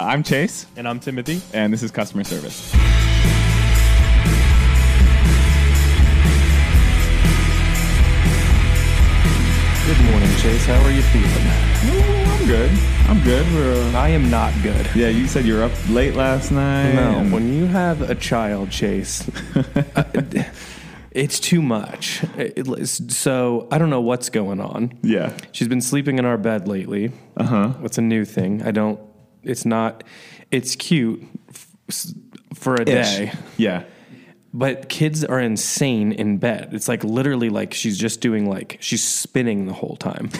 I'm Chase, And I'm Timothy. and this is customer service. Good morning, Chase. How are you feeling? Oh, I'm good. I'm good. We're, uh, I am not good. yeah, you said you were up late last night. No, and- when you have a child, Chase, uh, it's too much. It- so I don't know what's going on. yeah. She's been sleeping in our bed lately. Uh huh. What's a new thing? I don't. It's not. It's cute f- for a day, Yeah. but kids are insane in bed. It's like literally like she's just doing like she's spinning the whole time.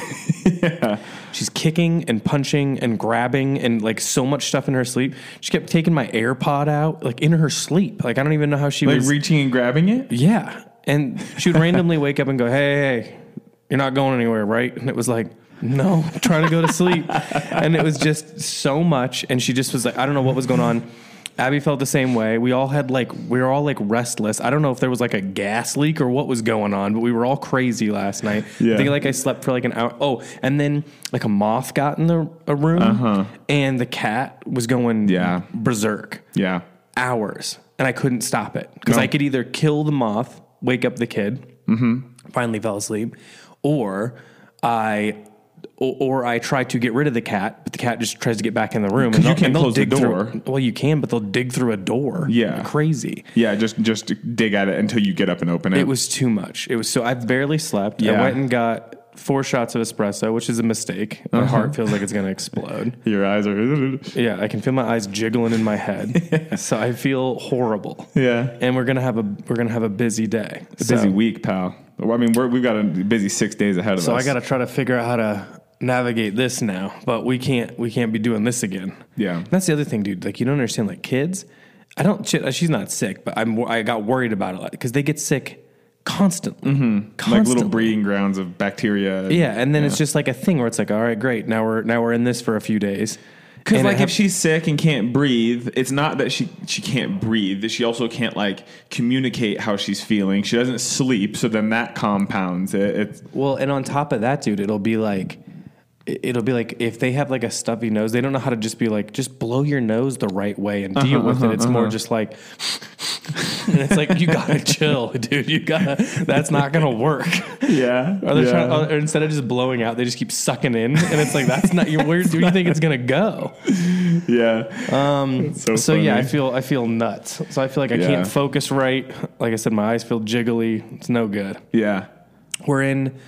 Yeah. She's kicking and punching and grabbing and like so much stuff in her sleep. She kept taking my AirPod out like in her sleep. Like I don't even know how she Like was. reaching and grabbing it? yeah, and she would randomly wake up and go, "Hey, hey, you're not going anywhere, right?" And it was like. No, I'm trying to go to sleep. and it was just so much. And she just was like, I don't know what was going on. Abby felt the same way. We all had like, we were all like restless. I don't know if there was like a gas leak or what was going on, but we were all crazy last night. Yeah. I think like I slept for like an hour. Oh, and then like a moth got in the a room uh-huh. and the cat was going Yeah. berserk Yeah. hours and I couldn't stop it because No. I could either kill the moth, wake up the kid, mm-hmm. finally fell asleep, or I. Or, or I try to get rid of the cat, but the cat just tries to get back in the room. 'Cause you can't close the dig through- door. well, you can, but they'll dig through a door. Yeah. crazy. Yeah. Just just dig at it until you get up and open it. It was too much. It was so I barely slept. Yeah. I went and got four shots of espresso, which is a mistake. My Uh-huh. heart feels like it's going to explode. Your eyes are. Yeah, I can feel my eyes jiggling in my head. so I feel horrible. Yeah. And we're gonna have a we're gonna have a busy day. A busy week, pal. Well, I mean, we're, we've got a busy six days ahead of So us. So I got to try to figure out how to navigate this now. But we can't we can't be doing this again. Yeah. That's the other thing, dude. Like you don't understand. Like kids, I don't. She's not sick, but I'm. I got worried about it because they get sick constantly. Mm-hmm. like Constantly. little breeding grounds of bacteria. Yeah, and then it's just like a thing where it's like, all right, great. Now we're now we're in this for a few days. Because like if she's sick and can't breathe, it's not that she she can't breathe. that She also can't like communicate how she's feeling. She doesn't sleep, so then that compounds it. It's Well, and on top of that, dude, it'll be like, it'll be like if they have like a stuffy nose, they don't know how to just be like, just blow your nose the right way and deal uh-huh, with it. It's uh-huh, more uh-huh. just like, and it's like you gotta chill, dude. You gotta. That's not gonna work. yeah. Or they're yeah. trying, or instead of just blowing out, they just keep sucking in, and it's like that's not your. Where do you think it's gonna go? yeah. Um. So, So yeah, I feel I feel nuts. So I feel like I Yeah. can't focus right. Like I said, my eyes feel jiggly. It's no good. yeah. We're in.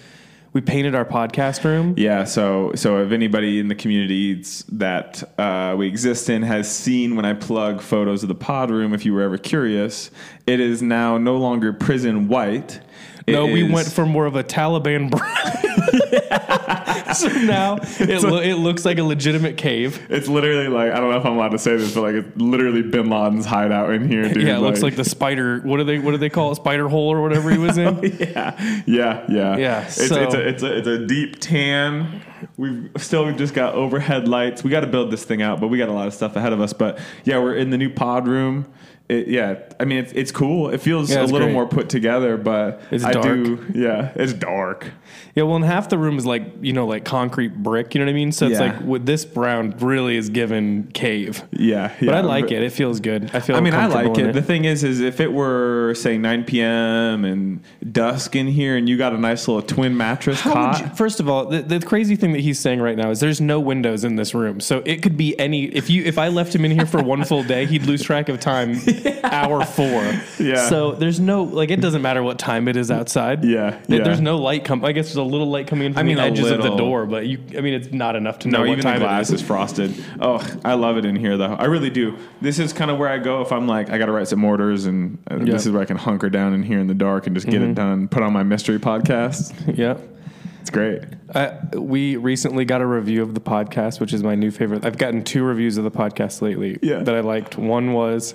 We painted our podcast room. Yeah, so so if anybody in the communities that uh, we exist in has seen when I plug photos of the pod room, if you were ever curious, it is now no longer prison white. It No, we is- went for more of a Taliban brown. so now it, lo- it looks like a legitimate cave. It's literally like I don't know if I'm allowed to say this, but like it's literally Bin Laden's hideout in here, dude. yeah, it looks like the spider. What do they? What do they call it? Spider hole or whatever he was in. Oh, yeah, yeah, yeah, Yeah, It's, so- it's, a, it's a it's a deep tan. We've still we've just got overhead lights. We got to build this thing out, but we got a lot of stuff ahead of us. But yeah, we're in the new pod room. It, yeah, I mean it's, it's cool. It feels Yeah, a little great. more put together, but It's I dark. do. Yeah, it's dark. Yeah, well, and half the room is like you know like concrete brick. You know what I mean? So it's Yeah. like with this brown really is given cave. Yeah, But. I like it. It feels good. I feel. I mean, I like in it. The thing is, is if it were say 9 p.m. and dusk in here, and you got a nice little twin mattress How cot. you- first of all, the, the crazy thing that he's saying right now is there's no windows in this room, so it could be any. If you if I left him in here for one full day, he'd lose track of time. Hour four. Yeah. So there's no like it doesn't matter what time it is outside. Yeah, There- yeah. There's no light come. I guess there's a little light coming in from I mean, the a edges of the door, but you. I mean, it's not enough to know No, what even time the glass it is is. frosted. Oh, I love it in here though. I really do. This is kind of where I go if I'm like I got to write some orders, and uh, Yeah. Mm-hmm. this is where I can hunker down in here in the dark and just get it done. Put on my mystery podcast. Yeah. It's great. Uh, we recently got a review of the podcast, which is my new favorite. I've gotten two reviews of the podcast lately Yeah. that I liked. One was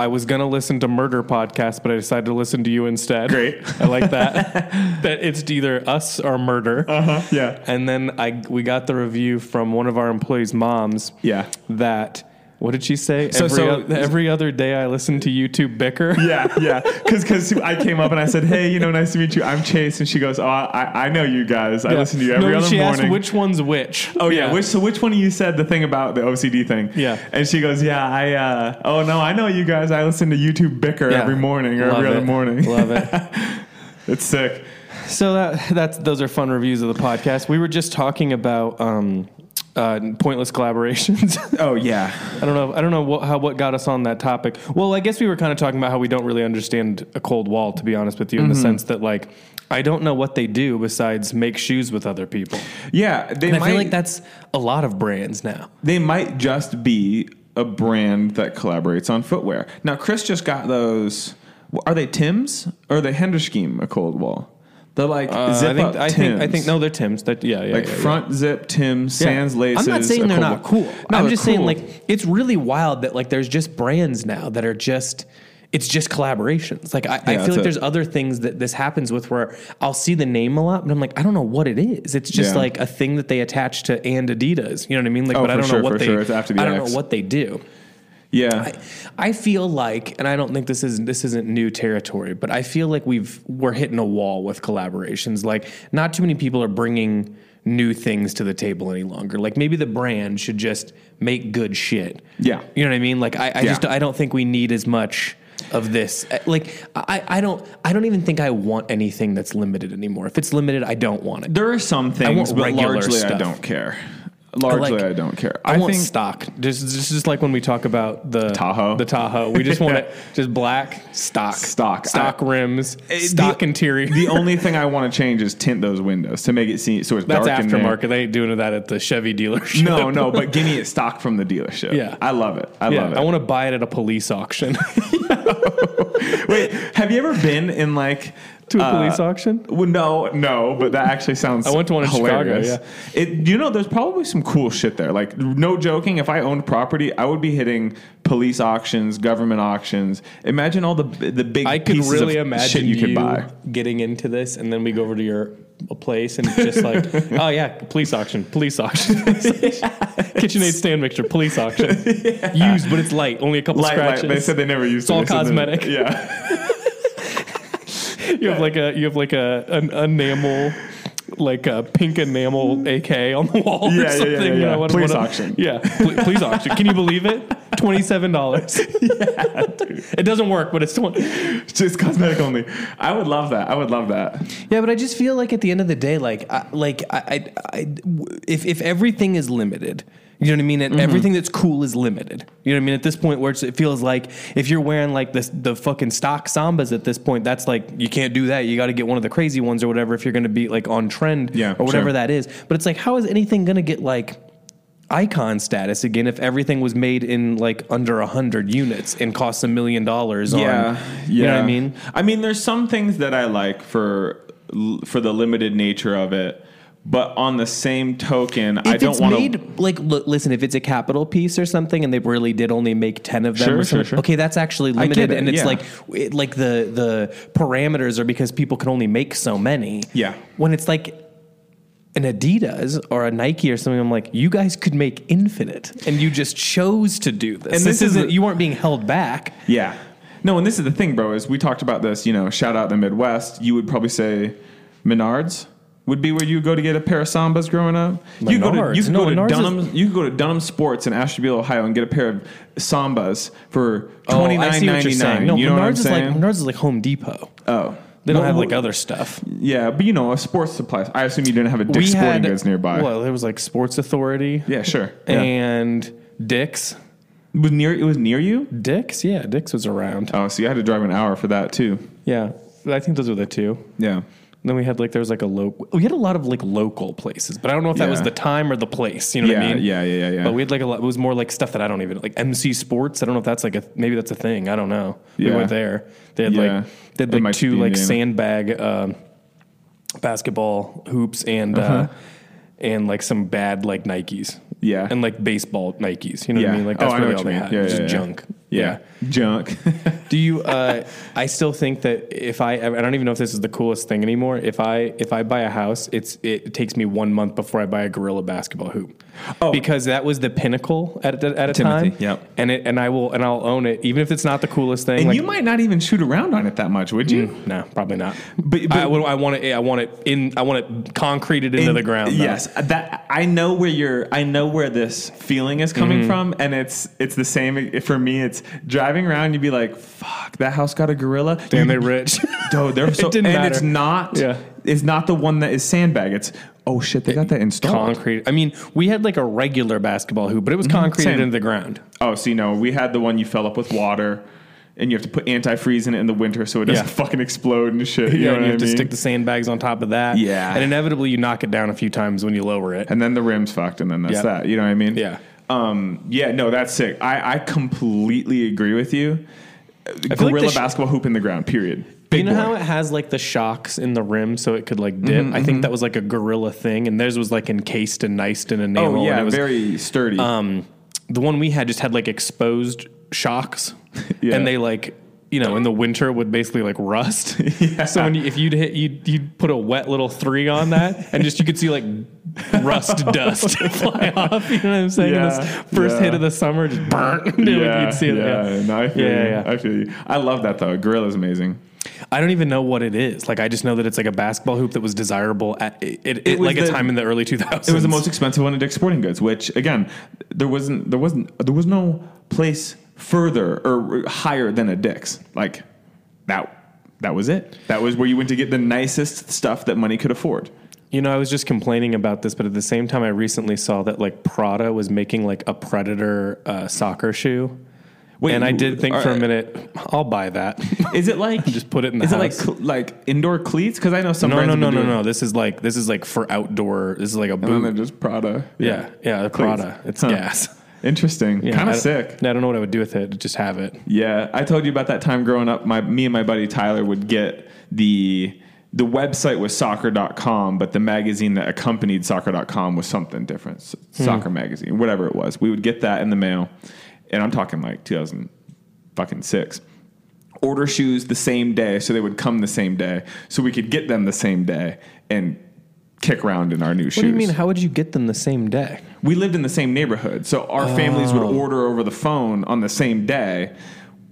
I was gonna listen to murder podcast, but I decided to listen to you instead. Great. I like that. that it's either us or murder. Uh huh. Yeah. And then I we got the review from one of our employees' moms Yeah. that What did she say? So- every, so- oth- every other day I listen to you two bicker. Yeah, yeah. Because I came up and I said, "Hey, you know, nice to meet you. I'm Chase," and she goes, "Oh, I, I know you guys. I listen to you every no, other she morning." asked which one's which. Oh yeah. Which so which one of you said the thing about the OCD thing? Yeah. And she goes, Yeah, I uh oh no, I know you guys. I listen to you two bicker Yeah. every morning or Love every other morning. Love it. it's sick. So that that's those are fun reviews of the podcast. We were just talking about um, uh, pointless collaborations. Oh yeah. I don't know. I don't know what, how what got us on that topic. Well, I guess we were kind of talking about how we don't really understand A-Cold-Wall, to be honest with you, in Mm-hmm. the sense that like I don't know what they do besides make shoes with other people. Yeah. They And might I feel like that's a lot of brands now. they might just be a brand that collaborates on footwear. Now Chris just got those are they Tim's or are they Henderscheme A-Cold-Wall? They're like Uh, zip I think up I think I think no, they're Tim's. That yeah, yeah, like yeah, yeah. front zip Tim's sans laces. I'm not saying they're not cool. No, I'm they're just saying cool. like it's really wild that like there's just brands now that are just it's just collaborations. Like I, I feel that's like it. there's other things that this happens with where I'll see the name a lot, but I'm like I don't know what it is. It's just Yeah. like a thing that they attach to and Adidas. You know what I mean? Like, Oh, but I for don't sure, know what for they. sure. It's after the I don't X. know what they do. Yeah. I feel like, and I don't think this is this isn't new territory, but I feel like we've we're hitting a wall with collaborations. Like, not too many people are bringing new things to the table any longer. Like, maybe the brand should just make good shit. Yeah. you know what I mean. Like, I, I just I don't think we need as much of this. Uh, like, I, I don't I don't even think I want anything that's limited anymore. If it's limited, I don't want it. There are some things, but largely I don't care. Largely like- I don't care. I, want think stock. Just, just just like when we talk about the Tahoe. the Tahoe. We just want it just black stock, Stock. stock I- rims, Eh, stock the- interior. the only thing I want to change is tint those windows to make it seem so it's That's dark aftermarket. They ain't doing that at the Chevy dealership. No, no, but give me it stock from the dealership. Yeah. I love it. I yeah, love it. I want to buy it at a police auction. Wait, have you ever been in like to a uh, police auction. Well, no, no, but that actually sounds. I went to one in Chicago, hilarious. It, you know, there's probably some cool shit there. Like, no joking. If I owned property, I would be hitting police auctions, government auctions. Imagine all the the big. I could pieces really of imagine shit you, could buy. getting into this, and then we go over to your a place, and it's just like, oh yeah, police auction, police auction, KitchenAid stand mixer, police auction, used, but it's light, only a couple Light, scratches. light. They said they never used It's it. all They said they- cosmetic. yeah. You have like a you have like a an enamel. Like a pink enamel AK on the wall Yeah, or yeah, something. yeah, you yeah. know, what- Police what a- auction. Yeah, pl- police auction. Can you believe it? Twenty seven dollars. yeah, it doesn't work, but it's twenty. Just cosmetic only. I would love that. I would love that. Yeah, but I just feel like at the end of the day, like, I, like I, I, I, if if everything is limited, you know what I mean, and mm-hmm. everything that's cool is limited. You know what I mean. At this point, where it's, it feels like if you're wearing like this the fucking stock sambas at this point, that's like you can't do that. You got to get one of the crazy ones or whatever if you're going to be like on trend, Yeah, or whatever sure. that is. But it's like, how is anything going to get like? icon status again if everything was made in like under a hundred units and costs a million dollars on yeah, you know what I mean I mean, there's some things that I like for for the limited nature of it, but on the same token, I don't want to. like look, listen if it's a capital piece or something and they really did only make 10 of them Sure, sure, sure. okay that's actually limited it, and it's yeah. like it, like the the parameters are because people can only make so many Yeah. when it's like an Adidas or a Nike or something, I'm like, you guys could make infinite, and you just chose to do this. And this, this is isn't you weren't being held back. Yeah. No, and this is the thing, bro. Is we talked about this. You know, shout out the Midwest. You would probably say Menards would be where you go to get a pair of Sambas growing up. You go to you can No, go to Menards is- Dunham. you can go to Dunham Sports in Ashtabula, Ohio, and get a pair of Sambas for Oh, twenty what you're saying. No, You know Menards is like Menards is like Home Depot. oh, They don't No, have like other stuff. Yeah, but you know, a sports supply. I assume you didn't have a Dick's Sporting Goods nearby. Well, there was like Sports Authority yeah, sure. Yeah. and Dick's. it was near. It was near you. Dick's, yeah, Dick's was around. Oh, so you had to drive an hour for that too. Yeah, I think those were the two. Yeah. Then we had like there was like a local. We had a lot of like local places, but I don't know if that was the time or the place. You know Yeah, what I mean? yeah, yeah, yeah, yeah. But we had like a lot. It was more like stuff that I don't even like. MC Sports. I don't know if that's like a maybe that's a thing. I don't know. Yeah. We went there. They had like they had It like two like sandbag um, basketball hoops and uh Uh-huh. and like some bad like Nikes. Yeah. and like baseball Nikes. You know what I mean? Like Oh, that's know really all they had. Yeah, Just junk. Yeah. Junk. Do you? Uh, I still think that if I, I don't even know if this is the coolest thing anymore. If I, if I buy a house, it's it takes me one month before I buy a gorilla basketball hoop. Oh. because that was the pinnacle at at a Timothy, time. yep. And it, and I will and I'll own it, even if it's not the coolest thing. And like- you might not even shoot around on it that much, would you? no, probably not. But- but- I, I want it. I want it in. I want it concreted into In- the ground. though. Yes, that I know where you're. I know where this feeling is Mm-hmm. coming from, and it's it's the same for me. It's driving around. You'd be like, "Fuck, that house got a gorilla." Damn, they're rich. Dude, they're so, didn't and matter. it's not. Yeah. it's not the one that is sandbag. It's oh shit, they got that installed. concrete. I mean, we had like a regular basketball hoop, but it was mm-hmm, concreted Same. into the ground. Oh, so you know, we had the one you fill up with water, and you have to put antifreeze in it in the winter so it doesn't Yeah. fucking explode and shit. You Yeah, know and what you I have to mean? stick the sandbags on top of that. Yeah. and inevitably you knock it down a few times when you lower it. and then the rim's fucked, and then that's Yeah. that. You know what I mean? Yeah. Um. Yeah. No, that's sick. I I completely agree with you. like Gorilla the sh- basketball hoop in the ground. Period. you know boy. how it has like the shocks in the rim so it could like dip? I think that was like a gorilla thing, and theirs was like encased and niced in enamel. Oh and yeah, it was, very sturdy. um, the one we had just had like exposed shocks, Yeah. and they like you know in the winter would basically like rust. Yeah. So when you, if you'd hit you'd, you'd put a wet little three on that, and just you could see like rust dust fly off. You know what I'm saying? Yeah, this first yeah. hit of the summer, just burnt. you'd see it. yeah, Yeah. No, I feel Yeah, you. yeah. I feel you. I love that though. Gorilla's amazing. I don't even know what it is. Like I just know that it's like a basketball hoop that was desirable at it, it, It was like a time in the early 2000s. It was the most expensive one at Dick's Sporting Goods, which again, there wasn't there wasn't there was no place further or higher than a Dick's. Like that that was it. That was where you went to get the nicest stuff that money could afford. You know, I was just complaining about this, but at the same time, I recently saw that like Prada was making like a Predator uh, soccer shoe. Wait, and I did think for a minute, I'll buy that. Is it like Just put it in the Is house. it like like indoor cleats? Because I know some no, no, no, no, no. This is like this is like for outdoor. This is like a And then they're just Prada. Yeah, yeah, Cleats. Prada. It's Huh. gas. Interesting. Yeah, kind of sick. I don't know what I would do with it. Just have it. Yeah, I told you about that time growing up. My me and my buddy Tyler would get the the website was soccer.com, but the magazine that accompanied soccer.com was something different. S- hmm. Soccer magazine, whatever it was. We would get that in the mail. And I'm talking like 2000 fucking 6. Order shoes the same day so they would come the same day so we could get them the same day and kick around in our new shoes. What do you mean? How would you get them the same day? we lived in the same neighborhood, so our families would Oh. order over the phone on the same day.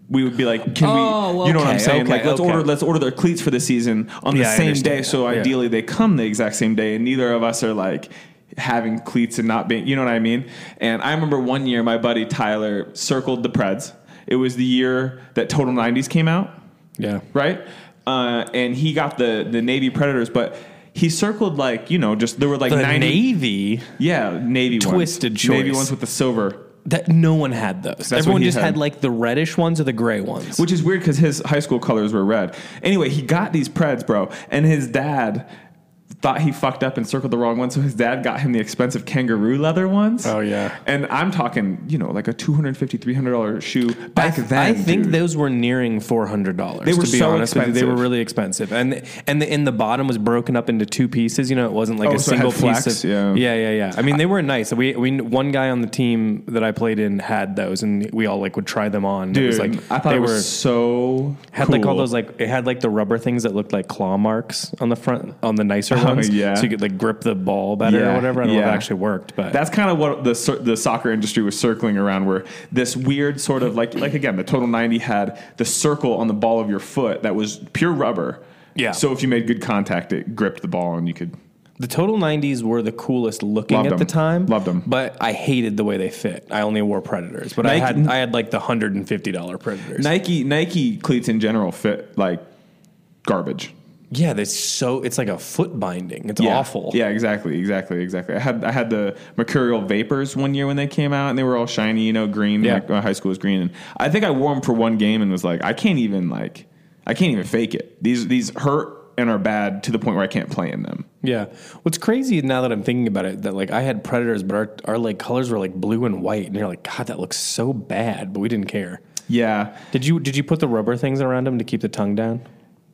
We would be like, "Can Oh, we?" You know what I'm saying? okay, like, let's okay. order, let's order their cleats for the season on the Yeah, I same day. So that, yeah. ideally, they come the exact same day, and neither of us are like having cleats and not being. You know what I mean? And I remember one year, my buddy Tyler circled the Preds. It was the year that Total 90s came out Yeah. right? Uh, and he got the the Navy Predators, but he circled like you know just there were like The 90 navy yeah Navy Twisted ones. Navy ones with the silver, that no one had those. what Everyone just had. had. like the reddish ones or the gray ones. which is weird because his high school colors were red. Anyway, he got these Preds, bro, and his dad thought he fucked up and circled the wrong one, so his dad got him the expensive kangaroo leather ones. Oh, yeah. and I'm talking you know like a 250 300 dollar shoe back I, then. I think dude. those were nearing four hundred dollars. They were to be so honest you. They were really expensive, and and the, in the bottom was broken up into two pieces. You know, it wasn't like Oh, a so single flex, piece. Of, yeah. yeah, yeah, yeah. I mean, they were nice. We we one guy on the team that I played in had those, and we all like would try them on. dude. it was like I thought they were so had like all those like it had like the rubber things that looked like claw marks on the front on the nicer Oh, ones. yeah. so you could like grip the ball better Yeah, or whatever. I don't know if it actually worked, but That's kind of what the the soccer industry was circling around, where this weird sort of like like again, the Total 90 had the circle on the ball of your foot that was pure rubber. Yeah. So if you made good contact, it gripped the ball and you could. The Total 90s were the coolest looking Loved at the time. Loved them. But I hated the way they fit. I only wore Predators, but Nike- I had I had like the $150 Predators. Nike Nike cleats in general fit like garbage. Yeah, that's so it's like a foot binding. It's Yeah. awful. Yeah, exactly, exactly, exactly. I had I had the Mercurial Vapors one year when they came out, and they were all shiny, you know, green. Yeah. Like my high school was green, and I think I wore them for one game and was like, I can't even like, I can't even fake it. These these hurt and are bad to the point where I can't play in them. Yeah. What's crazy now that I'm thinking about it, that like I had Predators, but our our like colors were like blue and white, and you're like, God, that looks so bad, but we didn't care. Yeah, Did you did you put the rubber things around them to keep the tongue down?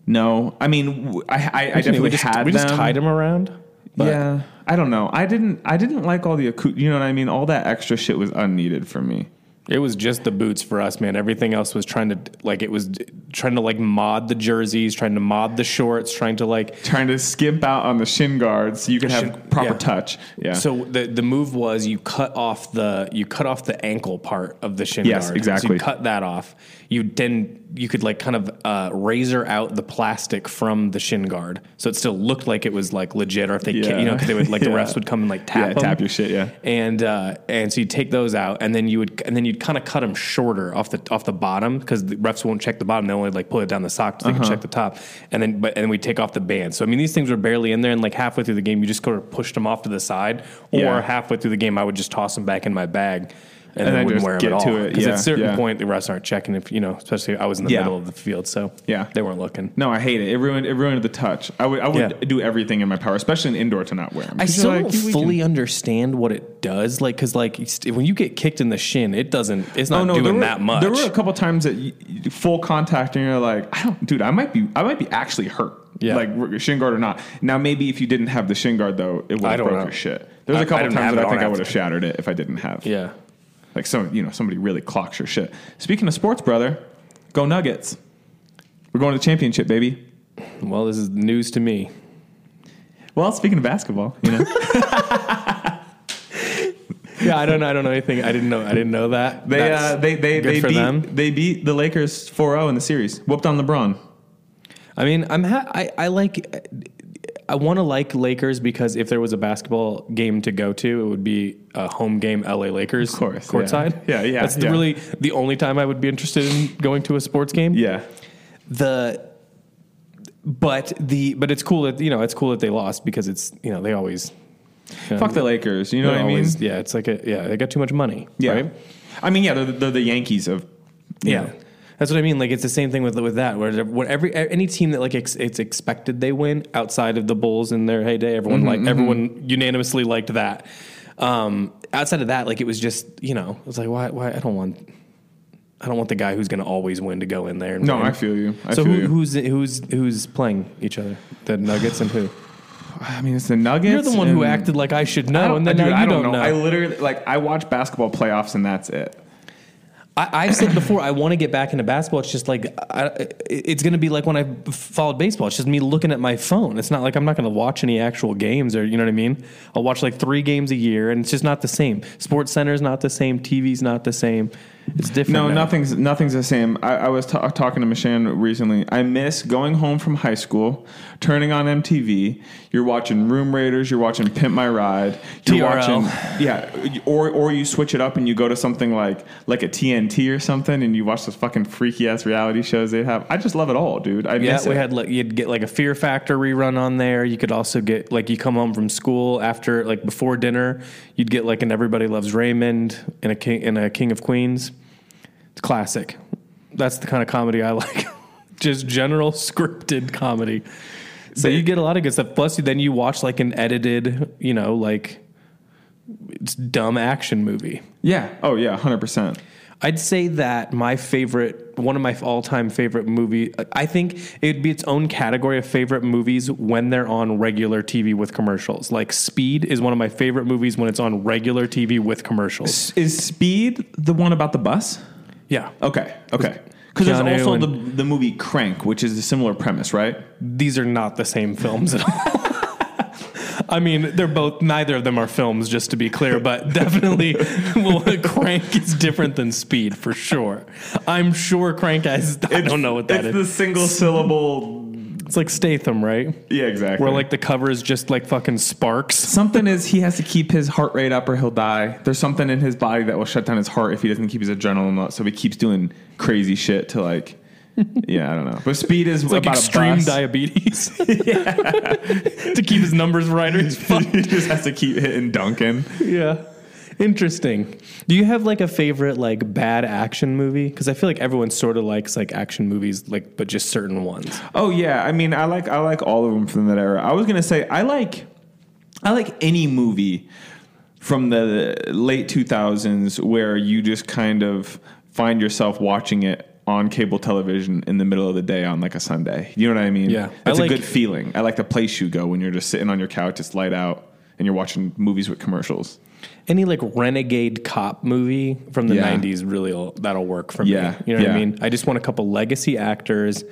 No, I mean, I definitely just, had we just tied them around. but- yeah, I don't know. I didn't I didn't like all the acou- you know what I mean. All that extra shit was unneeded for me. It was just the boots for us, man. Everything else was trying to like it was trying to like mod the jerseys, trying to mod the shorts, trying to like Trying to skimp out on the shin guards so you could have Shin- proper yeah. touch. Yeah. So the the move was you cut off the you cut off the ankle part of the shin Yes, guard. So exactly. you cut that off. You then you could like kind of uh, razor out the plastic from the shin guard, so it still looked like it was like legit. Or if they ca- Yeah. you know 'cause they would like the refs would come and like tap Yeah, tap your shit, yeah. And uh, and so you take those out, and then you would and then you'd kind of cut them shorter off the off the bottom because the refs won't check the bottom; they only like pull it down the sock so they Uh-huh. can check the top. And then but and then we take off the band. So I mean, these things were barely in there, and like halfway through the game, you just sort of pushed them off to the side, or Yeah. halfway through the game, I would just toss them back in my bag. And, And then then wouldn't just wear them get at all. to it. Because at a certain yeah. point, the refs aren't checking if you know, especially I was in the Yeah. middle of the field, so Yeah. they weren't looking. no, I hate it. It ruined it ruined the touch. I would I would Yeah. do everything in my power, especially in indoor, to not wear them. I still don't fully understand what it does. Like, because like when you get kicked in the shin, it doesn't. It's not oh, doing Oh, there were, that much. There were a couple times that you, you- full contact, and you're like, I don't, dude, I might be, I might be actually hurt. Yeah. like shin guard or not. Now, maybe if you didn't have the shin guard though, it would have don't broke know. your shit. There's I- a couple times that I think I would have shattered it if I didn't have. yeah. Like some, you know, somebody really clocks your shit. Speaking of sports, brother, go Nuggets. We're going to the championship, baby. Well, this is news to me. Well, speaking of basketball, you know, Yeah, I don't know. I don't know anything. I didn't know. I didn't know that. they uh, they they they beat them. they beat the Lakers 4-0 in the series. Whooped on LeBron. I mean, I'm ha- I I like. I want to like Lakers because if there was a basketball game to go to, it would be a home game, LA Lakers, Of course, courtside. yeah. Yeah, yeah, That's yeah. really the only time I would be interested in going to a sports game. Yeah. the but the but it's cool that you know it's cool that they lost because it's you know they always you know, Fuck the Lakers. You know what I mean? always- yeah it's like a yeah they got too much money Yeah. right I mean, yeah, they're, they're the Yankees of. yeah know. That's what I mean like it's the same thing with with that where what every any team that like ex, it's expected they win outside of the Bulls in their heyday everyone Mm-hmm, like everyone unanimously liked that um outside of that like it was just you know it was like why why I don't want I don't want the guy who's going to always win to go in there and No, win. I feel you. I so feel who, you. who's who's who's playing each other the Nuggets and who I mean, it's the Nuggets. You're the one who acted like I should know, and then dude, now you I don't, don't know. I literally like I watch basketball playoffs and that's it. I, I've said before, I want to get back into basketball. It's just like I, it's going to be like when I followed baseball. It's just me looking at my phone. It's not like I'm not going to watch any actual games, or you know what I mean. I'll watch like three games a year, and it's just not the same. Sports Center is not the same. TV's not the same. It's different. No, now. nothing's nothing's the same. I, I was ta- talking to Michelle recently. I miss going home from high school, turning on MTV. You're watching Room Raiders. You're watching Pimp My Ride. You're TRL. watching, yeah, or or you switch it up and you go to something like like a TNT or something, and you watch those fucking freaky ass reality shows they have. I just love it all, dude. I Yeah, miss we it. had like you'd get like a Fear Factor rerun on there. You could also get like you come home from school after like before dinner, you'd get like an Everybody Loves Raymond and a King and a King of Queens. It's classic. That's the kind of comedy I like. Just general scripted comedy. So They- you get a lot of good stuff. Plus, then you watch like an edited, you know, like it's dumb action movie. yeah. Oh yeah, hundred percent. I'd say that my favorite, one of my all-time favorite movie, I think it'd be its own category of favorite movies when they're on regular TV with commercials. Like Speed is one of my favorite movies when it's on regular TV with commercials. Is Speed the one about the bus? Yeah, Okay. Okay. Because there's Keanu also and- the the movie Crank, which is a similar premise, right? these are not the same films at all. I mean, they're both. Neither of them are films, just to be clear. But definitely, well, Crank is different than Speed for sure. I'm sure Crank has. I don't know what that it's is. the single syllable. It's like Statham, right? Yeah, exactly. Where like the cover is just like fucking sparks. something is he has to keep his heart rate up or he'll die. There's something in his body that will shut down his heart if he doesn't keep his adrenaline up. So he keeps doing crazy shit to like. yeah, I don't know. But speed is It's like about extreme a bus. diabetes. to keep his numbers right or he's fucked. he just has to keep hitting Dunkin. Yeah. Interesting. Do you have like a favorite like bad action movie? Because I feel like everyone sort of likes like action movies, like but just certain ones. Oh yeah, I mean, I like I like all of them from that era. I was gonna say I like I like any movie from the late 2000s where you just kind of find yourself watching it on cable television in the middle of the day on like a Sunday. You know what I mean? Yeah. that's I a like- good feeling. I like the place you go when you're just sitting on your couch, it's light out, and you're watching movies with commercials. Any like renegade cop movie from the Yeah. 90s really that'll work for Yeah, me. You know what. I mean? I just want a couple legacy actors.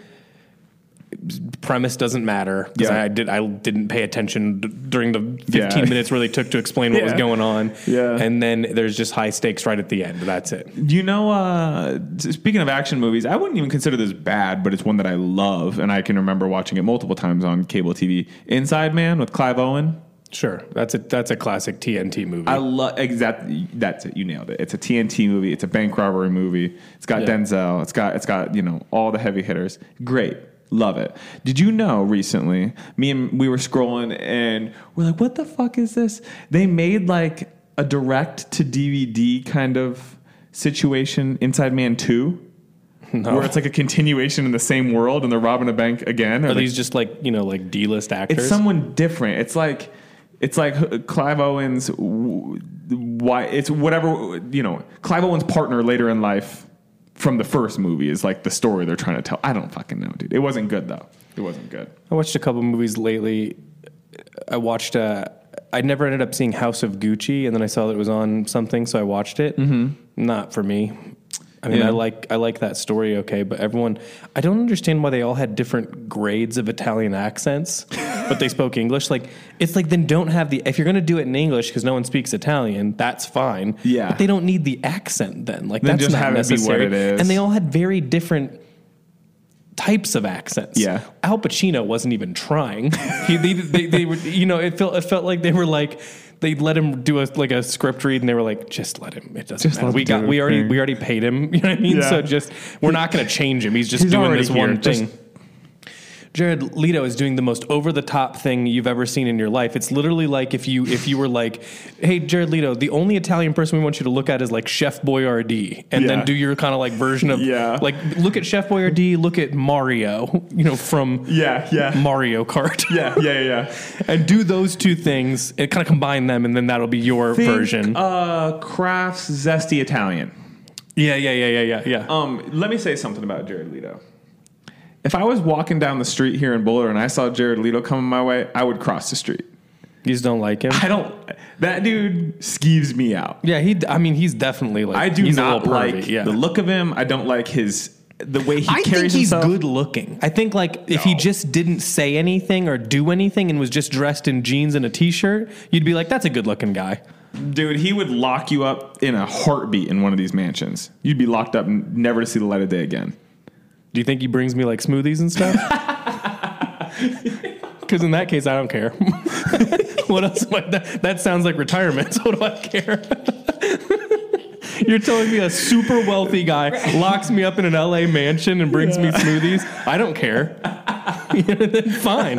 Premise doesn't matter because Yeah. I did I didn't pay attention d- during the 15 Yeah. minutes really took to explain what was going on. Yeah. And then there's just high stakes right at the end. That's it. You know, uh, speaking of action movies, I wouldn't even consider this bad, but it's one that I love, and I can remember watching it multiple times on cable TV. Inside Man with Clive Owen. Sure. That's a that's a classic TNT movie. I love exactly that's it. You nailed it. It's a TNT movie. It's a bank robbery movie. It's got Yeah. Denzel. It's got it's got you know all the heavy hitters. Great, love it. Did you know recently? Me and we were scrolling and we're like, what the fuck is this? They made like a direct to DVD kind of situation. Inside Man Two. No. Where it's like a continuation in the same world and they're robbing a bank again. Are like- these just like, you know, like D-list actors? it's someone different. It's like it's like Clive Owen's why it's whatever you know. Clive Owen's partner later in life from the first movie is like the story they're trying to tell. I don't fucking know, dude. It wasn't good though. It wasn't good. I watched a couple movies lately. I watched. Uh, I never ended up seeing House of Gucci, and then I saw that it was on something, so I watched it. Mm-hmm. Not for me. I mean, Yeah. I like I like that story, okay, but everyone, I don't understand why they all had different grades of Italian accents, but they spoke English. Like, it's like then don't have the if you're going to do it in English because no one speaks Italian, that's fine. Yeah. but they don't need the accent then. Like Then that's just not have it be what necessary. it is. And they all had very different types of accents. Yeah. Al Pacino wasn't even trying. he, they, they, they were, you know, it felt, it felt like they were like, they let him do a like a script read, and they were like, "Just let him. It doesn't Just matter. We got. We already. thing." We already paid him. You know what I mean? Yeah. So just we're not going to change him. He's just He's doing this one here. Just- thing. Jared Leto is doing the most over the top thing you've ever seen in your life. It's literally like if you if you were like, "Hey, Jared Leto, the only Italian person we want you to look at is like Chef Boyardee," and Yeah. then do your kind of like version of Yeah. like look at Chef Boyardee, look at Mario, you know, from Yeah, yeah, Mario Kart, yeah, yeah, yeah. and do those two things and kind of combine them, and then that'll be your Think, version. Uh, Kraft's zesty Italian. yeah, yeah, yeah, yeah, yeah, yeah. Um, let me say something about Jared Leto. If I was walking down the street here in Boulder and I saw Jared Leto coming my way, I would cross the street. you just don't like him. I don't. That dude skeeves me out. yeah, he. I mean, he's definitely like I do he's not little like pervy, yeah. the look of him. I don't like his the way he carries. I think he's himself. good looking. I think like if he No. just didn't say anything or do anything and was just dressed in jeans and a t-shirt, you'd be like, "That's a good looking guy." Dude, he would lock you up in a heartbeat in one of these mansions. You'd be locked up, and never to see the light of day again. Do you think he brings me like smoothies and stuff? Because in that case, I don't care. what else? Am I, that, that sounds like retirement. So what do I care? You're telling me a super wealthy guy locks me up in an LA mansion and brings me smoothies? I don't care. Fine.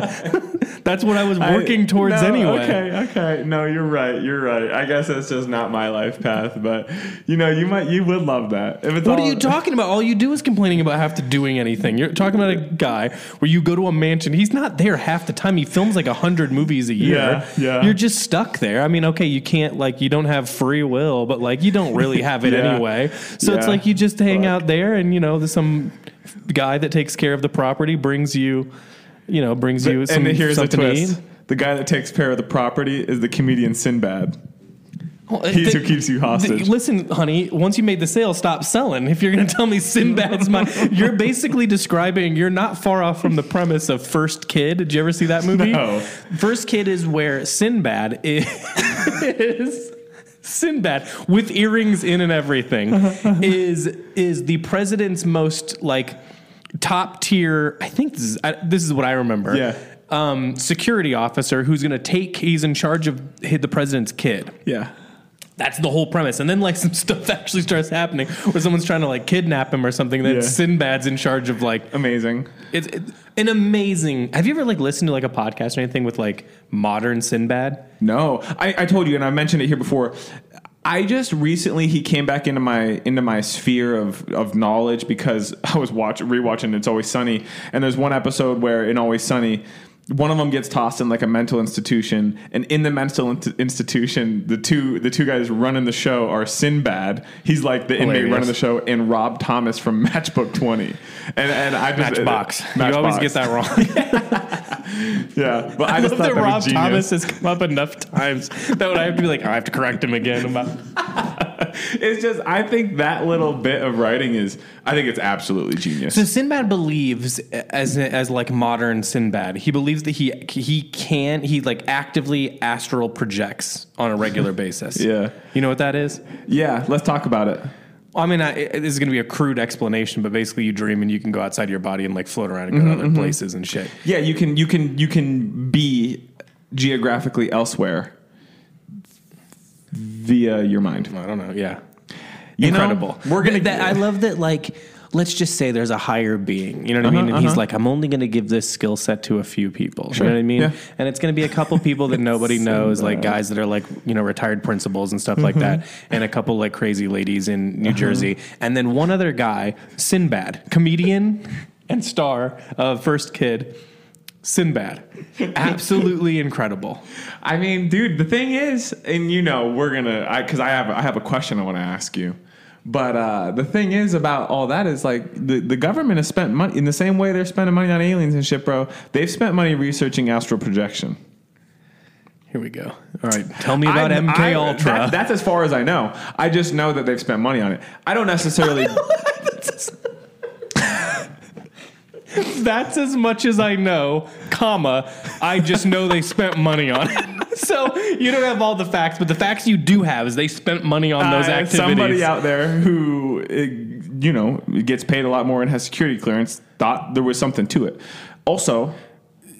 That's what I was working I- towards no, anyway. Okay, okay. No, you're right. You're right. I guess that's just not my life path. But you know, you might, you would love that. What all, are you talking about? All you do is complaining about have to doing anything. You're talking about a guy where you go to a mansion. He's not there half the time. He films like a hundred movies a year. Yeah, yeah. You're just stuck there. I mean, okay, you can't like you don't have free will, but like you don't really have it Yeah. anyway. So it's like you just hang Fuck. out there, and you know, there's some guy that takes care of the property brings you, you know, brings you some and here's the something to twist: eat. the guy that takes care of the property is the comedian Sinbad. Well, He's the- who keeps you the- hostage. listen, honey, once you made the sale, stop selling. If you're going to tell me Sinbad's my, you're basically describing, you're not far off from the premise of First Kid. Did you ever see that movie? No. First Kid is where Sinbad is, is Sinbad with earrings in and everything uh-huh. is is the president's most like top tier. I think this is I, this is what I remember. Yeah. Um, security officer who's going to take. He's in charge of the president's kid. Yeah. That's the whole premise. And then like some stuff actually starts happening where someone's trying to like kidnap him or something. That Yeah. Sinbad's in charge of like Amazing. it's, it's an amazing. Have you ever like listened to like a podcast or anything with like modern Sinbad? No, I, I told you, and I mentioned it here before. I just recently he came back into my into my sphere of of knowledge because I was watching rewatching It's Always Sunny, and there's one episode where in Always Sunny. One of them gets tossed in like a mental institution, and in the mental in- institution, the two the two guys running the show are Sinbad. He's like the inmate running the show, and Rob Thomas from Matchbook Twenty. And and I just Matchbox. Matchbox. You always get that wrong. Yeah, but I, I, just thought that that Rob. Thomas has come up enough times that when I have to be like, oh, I have to correct him again about. It's just I think that little bit of writing is I think it's absolutely genius. So Sinbad believes, as as like modern Sinbad, he believes that he he can he like actively astral projects on a regular basis. Yeah. you know what that is? yeah, let's talk about it. I mean, I, it- this is going to be a crude explanation, but basically, you dream and you can go outside your body and like float around and go Mm-hmm, to other places and shit. Yeah, you can you can you can be geographically elsewhere via your mind. I don't know. Yeah, You know, incredible. we're gonna- That- I love that. Like, let's just say there's a higher being. You know what I mean? Uh-huh, and he's uh-huh. like, I'm only going to give this skill set to a few people. You know what I mean? yeah. And it's going to be a couple people that nobody knows, like guys that are like you know retired principals and stuff like mm-hmm. that, and a couple like crazy ladies in New uh-huh. Jersey, and then one other guy, Sinbad, comedian and star of First Kid. Sinbad, absolutely incredible. I mean, dude, the thing is, and you know, we're gonna, I because I have I have a question I want to ask you. But uh, the thing is about all that is like the, the government has spent money in the same way they're spending money on aliens and shit, bro. They've spent money researching astral projection. Here we go. All right, tell me about I- MK I- Ultra. that- that's as far as I know. I just know that they've spent money on it. I don't necessarily. That's as much as I know, comma, I just know they spent money on it. so you don't have all the facts, but the facts you do have is they spent money on those Uh, activities. Somebody out there who, uh, you know, gets paid a lot more and has security clearance thought there was something to it. Also,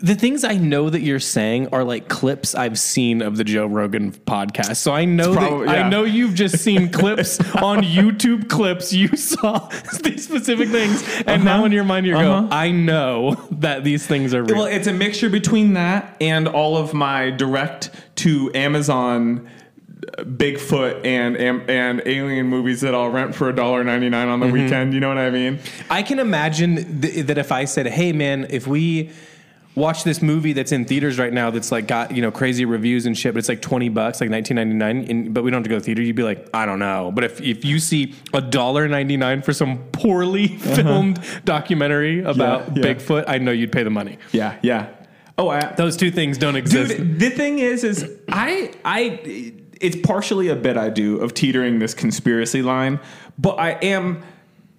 the things I know that you're saying are like clips I've seen of the Joe Rogan podcast. So I know probably- that yeah. I know you've just seen clips on YouTube clips. You saw these specific things, and now in your mind you go, Uh-huh. "I know that these things are real." well, it's a mixture between that and all of my direct to Amazon. uh, Bigfoot and and, alien movies that I'll rent for $1.99 on the weekend. You know what I mean? I can imagine th- that if I said, "Hey, man, if we watch this movie that's in theaters right now, that's like got you know crazy reviews and shit, but it's like twenty bucks, like nineteen ninety nine, but we don't have to go to the theater," you'd be like, "I don't know." But if if you see a dollar ninety nine for some poorly filmed documentary about Uh-huh. yeah. Bigfoot, I know you'd pay the money. Yeah, yeah. Oh, I, Those two things don't exist. Dude, the thing is, is I, I, it's partially a bit I do of teetering this conspiracy line, but I am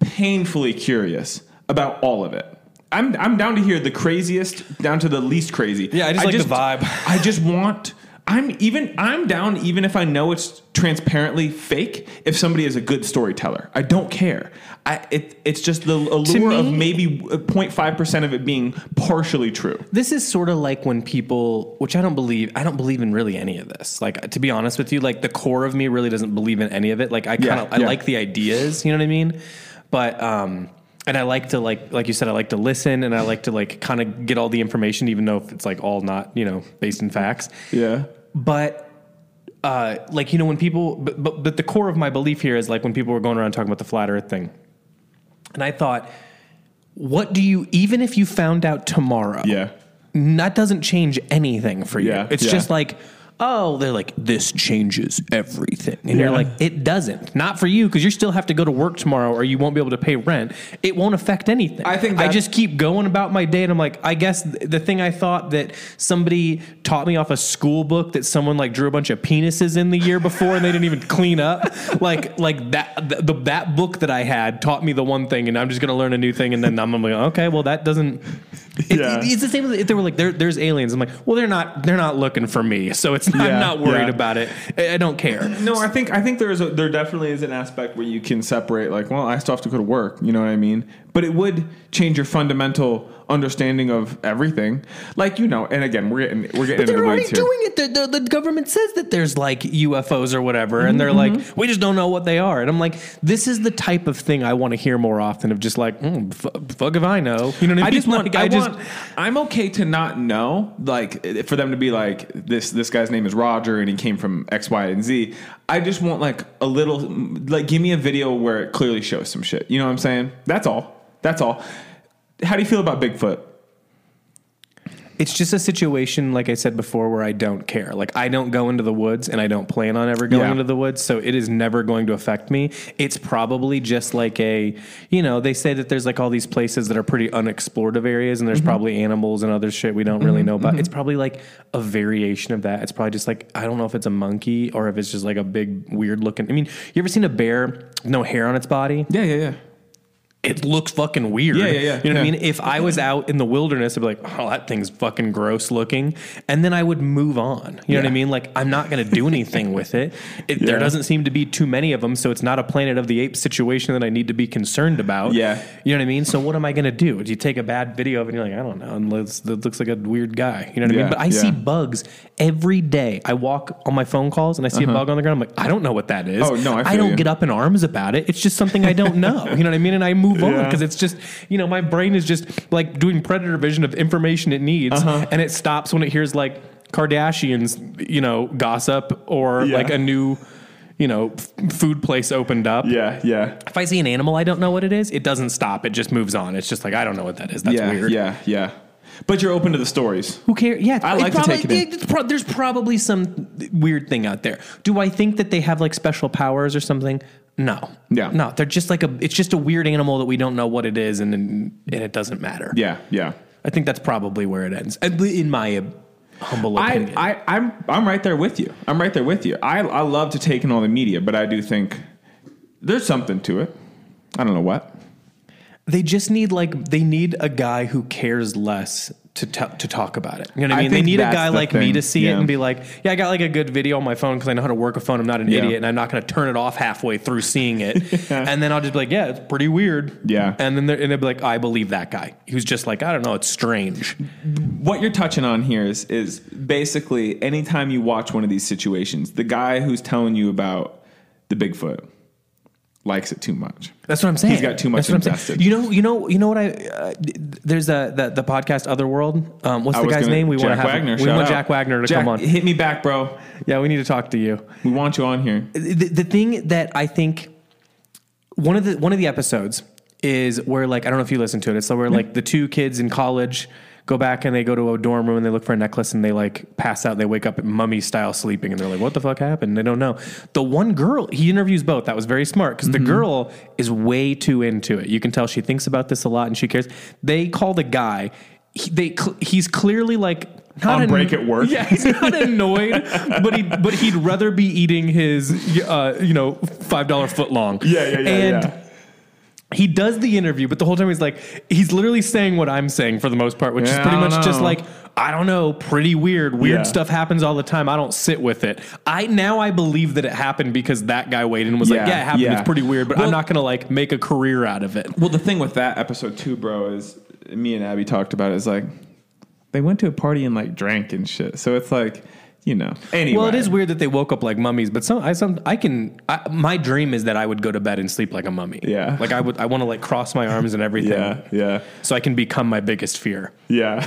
painfully curious about all of it. I'm, I'm down to hear the craziest down to the least crazy. Yeah, I just like the vibe. I just want. I'm even. I'm down even if I know it's transparently fake. If somebody is a good storyteller, I don't care. I it, it's just the allure of maybe 0.5 percent of it being partially true. This is sort of like when people, which I don't believe, I don't believe in really any of this. Like to be honest with you, like the core of me really doesn't believe in any of it. Like I kind Yeah, of, I like the ideas, you know what I mean? But um, and I like to like, like you said, I like to listen and I like to like kind of get all the information, even though if it's like all not, you know, based in facts. Yeah. But uh, like you know when people, but, but but the core of my belief here is like when people were going around talking about the flat Earth thing, and I thought, what do you even if you found out tomorrow? Yeah. that doesn't change anything for you. Yeah, it's yeah. just like, oh, they're like, this changes everything. And you're like, it doesn't. Not for you, because you still have to go to work tomorrow or you won't be able to pay rent. It won't affect anything. I think I just keep going about my day and I'm like, I guess the thing I thought that somebody taught me off a school book that someone like drew a bunch of penises in the year before and they didn't even clean up. like like that the, the that book that I had taught me the one thing and I'm just gonna learn a new thing and then I'm like, okay, well that doesn't it- Yeah. it's the same as if they were like there, there's aliens. I'm like, well, they're not they're not looking for me, so it's not, Yeah, I'm not worried yeah. about it. I, I don't care. No, I think I think there's a, there definitely is an aspect where you can separate like, well, I still have to go to work, you know what I mean? But it would change your fundamental understanding of everything. Like, you know, and again, we're getting we're getting into They're the already doing it. The, the, the government says that there's like UFOs or whatever, and they're Mm-hmm. like, we just don't know what they are. And I'm like, this is the type of thing I want to hear more often. Of just like, mm, f- fuck if I know. You know what I mean? I just want. Like, I, just want. I'm okay to not know. Like for them to be like this. This guy's name is Roger, and he came from X, Y, and Z. I just want like a little. Like, give me a video where it clearly shows some shit. You know what I'm saying? That's all. That's all. How do you feel about Bigfoot? It's just a situation, like I said before, where I don't care. Like I don't go into the woods, and I don't plan on ever going Yeah. into the woods, so it is never going to affect me. It's probably just like a, you know, they say that there's like all these places that are pretty unexplored of areas, and there's Mm-hmm. probably animals and other shit we don't really know about. It's probably like a variation of that. It's probably just like I don't know if it's a monkey or if it's just like a big weird looking. I mean, you ever seen a bear with no hair on its body? Yeah, yeah, yeah. It looks fucking weird. Yeah, yeah, yeah, You know what I mean? If I was out in the wilderness, I'd be like, oh, that thing's fucking gross looking. And then I would move on. You know what I mean? Like, I'm not going to do anything with it. it There doesn't seem to be too many of them. So it's not a Planet of the Apes situation that I need to be concerned about. Yeah. You know what I mean? So what am I going to do? Do you take a bad video of it and you're like, I don't know. And looks, it looks like a weird guy. You know what I mean? But I yeah. see bugs every day. I walk on my phone calls and I see a bug on the ground. I'm like, I don't know what that is. Uh-huh. Oh, no, I feel don't you. get up in arms about it. It's just something I don't know. You know what I mean? And I move on Yeah. because it's just, you know, my brain is just like doing predator vision of information it needs. Uh-huh. And it stops when it hears like Kardashians, you know, gossip or Yeah. like a new, you know, f- food place opened up. Yeah, yeah. If I see an animal I don't know what it is, it doesn't stop. It just moves on. It's just like, I don't know what that is. That's yeah, weird. Yeah, yeah. But you're open to the stories. Who cares? Yeah, I like to take it it's pro- there's probably some weird thing out there. Do I think that they have like special powers or something? No. Yeah. No, they're just like a. It's just a weird animal that we don't know what it is, and and it doesn't matter. Yeah, yeah. I think that's probably where it ends, in my humble I, opinion. I, I'm, I'm right there with you. I'm right there with you. I, I love to take in all the media, but I do think there's something to it. I don't know what. they just need like they need a guy who cares less to t- to talk about it. You know what I I mean? They need a guy the like me to see it and be like, "Yeah, I got like a good video on my phone because I know how to work a phone. I'm not an Yeah. idiot, and I'm not going to turn it off halfway through seeing it." and then I'll just be like, "Yeah, it's pretty weird." Yeah. and then they're, and they'll be like, "I believe that guy." Who's just like, "I don't know, it's strange." What you're touching on here is, is basically anytime you watch one of these situations, the guy who's telling you about the Bigfoot likes it too much. That's what I'm saying. He's got too much That's what I'm saying. invested. You know, you know, you know what I? Uh, there's a the, the podcast Otherworld. Um, what's I the guy's gonna- name? We want to Jack have. Wagner. we want out. Jack Wagner to Jack, come on. Hit me back, bro. Yeah, we need to talk to you. We want you on here. the, the thing that I think one of the one of the episodes is where like I don't know if you listen to it. It's where like the two kids in college go back and they go to a dorm room and they look for a necklace and they like pass out and they wake up mummy style sleeping and they're like what the fuck happened? They don't know. The one girl he interviews both. That was very smart because the girl is way too into it. You can tell she thinks about this a lot and she cares. They call the guy. He, they cl- he's clearly like not On break at work. Yeah, he's not annoyed, but he but he'd rather be eating his uh, you know five dollar foot long. Yeah, yeah, yeah, And yeah. He does the interview, but the whole time he's like he's literally saying what I'm saying for the most part, which Yeah, is pretty much just like I don't know, pretty weird. Weird Yeah. stuff happens all the time. I don't sit with it. I now I believe that it happened because that guy waited and was like, Yeah, yeah, it happened. yeah. It's pretty weird, but I'm not gonna like make a career out of it. Well, the thing with that episode too, bro, is me and Abby talked about it, is like they went to a party and like drank and shit. So it's like, you know. Anyway. Well, it is weird that they woke up like mummies, but some I some I can. I, my dream is that I would go to bed and sleep like a mummy. Yeah. like I would. I want to like cross my arms and everything. Yeah, yeah, so I can become my biggest fear. yeah.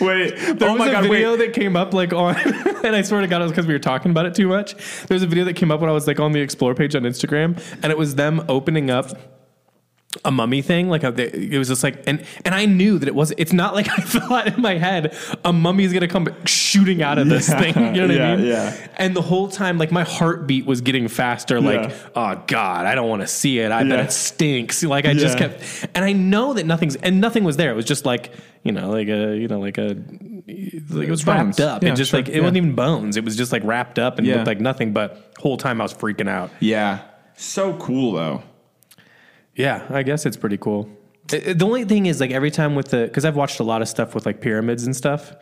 wait. There oh was my a god, video wait. that came up like on, and I swear to God, it was because we were talking about it too much. There was a video that came up when I was like on the explore page on Instagram, and it was them opening up a mummy thing. Like a, it was just like, and and I knew that it was. It's not like I thought in my head a mummy's gonna come shooting out of this Yeah, thing. You know what yeah, I mean? yeah. And the whole time, like my heartbeat was getting faster. Like, oh God, I don't want to see it. I bet it stinks. Like I just kept, and I know that nothing's and nothing was there. It was just like you know, like a you know, like a like it was Bones. wrapped up. Yeah, it just sure. like it wasn't even bones. It was just like wrapped up and looked like nothing. But whole time I was freaking out. Yeah. So cool though. Yeah, I guess it's pretty cool. It- it- the only thing is like every time with the because I've watched a lot of stuff with like pyramids and stuff.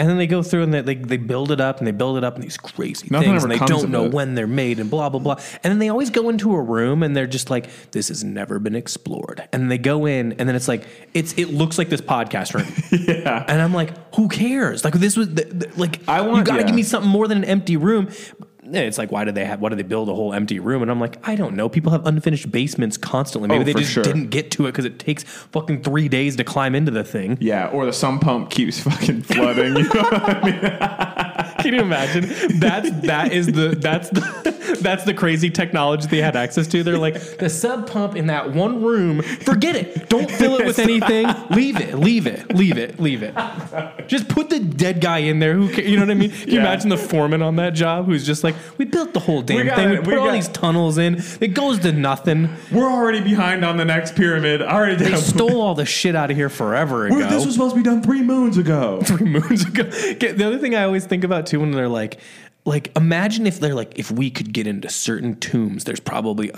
And then they go through and they, they, they build it up and they build it up in these crazy Nothing things and they don't know it. when they're made and blah blah blah. And then they always go into a room and they're just like, "This has never been explored." And they go in and then it's like it's it looks like this podcast room. Yeah. And I'm like, who cares? Like this was the, the- like I want- you got to yeah. give me something more than an empty room. It's like why did they have why did they build a whole empty room? And I'm like, I don't know. People have unfinished basements constantly. Maybe Oh, they just sure. didn't get to it because it takes fucking three days to climb into the thing. Yeah, or the sump pump keeps fucking flooding. You know I mean? Can you imagine? That's that is the that's the that's the crazy technology they had access to. They're like the sub pump in that one room. Forget it. Don't fill it with anything. Leave it. Leave it. Leave it. Leave it. Just put the dead guy in there. Who you know what I mean? Can you Yeah. imagine the foreman on that job who's just like, we built the whole damn thing. We put We all got- these tunnels in. It goes to nothing. We're already behind on the next pyramid. Already They did. stole all the shit out of here forever ago. This was supposed to be done three moons ago. three moons ago. Okay, The other thing I always think about too when they're like, like imagine if they're like, if we could get into certain tombs, there's probably.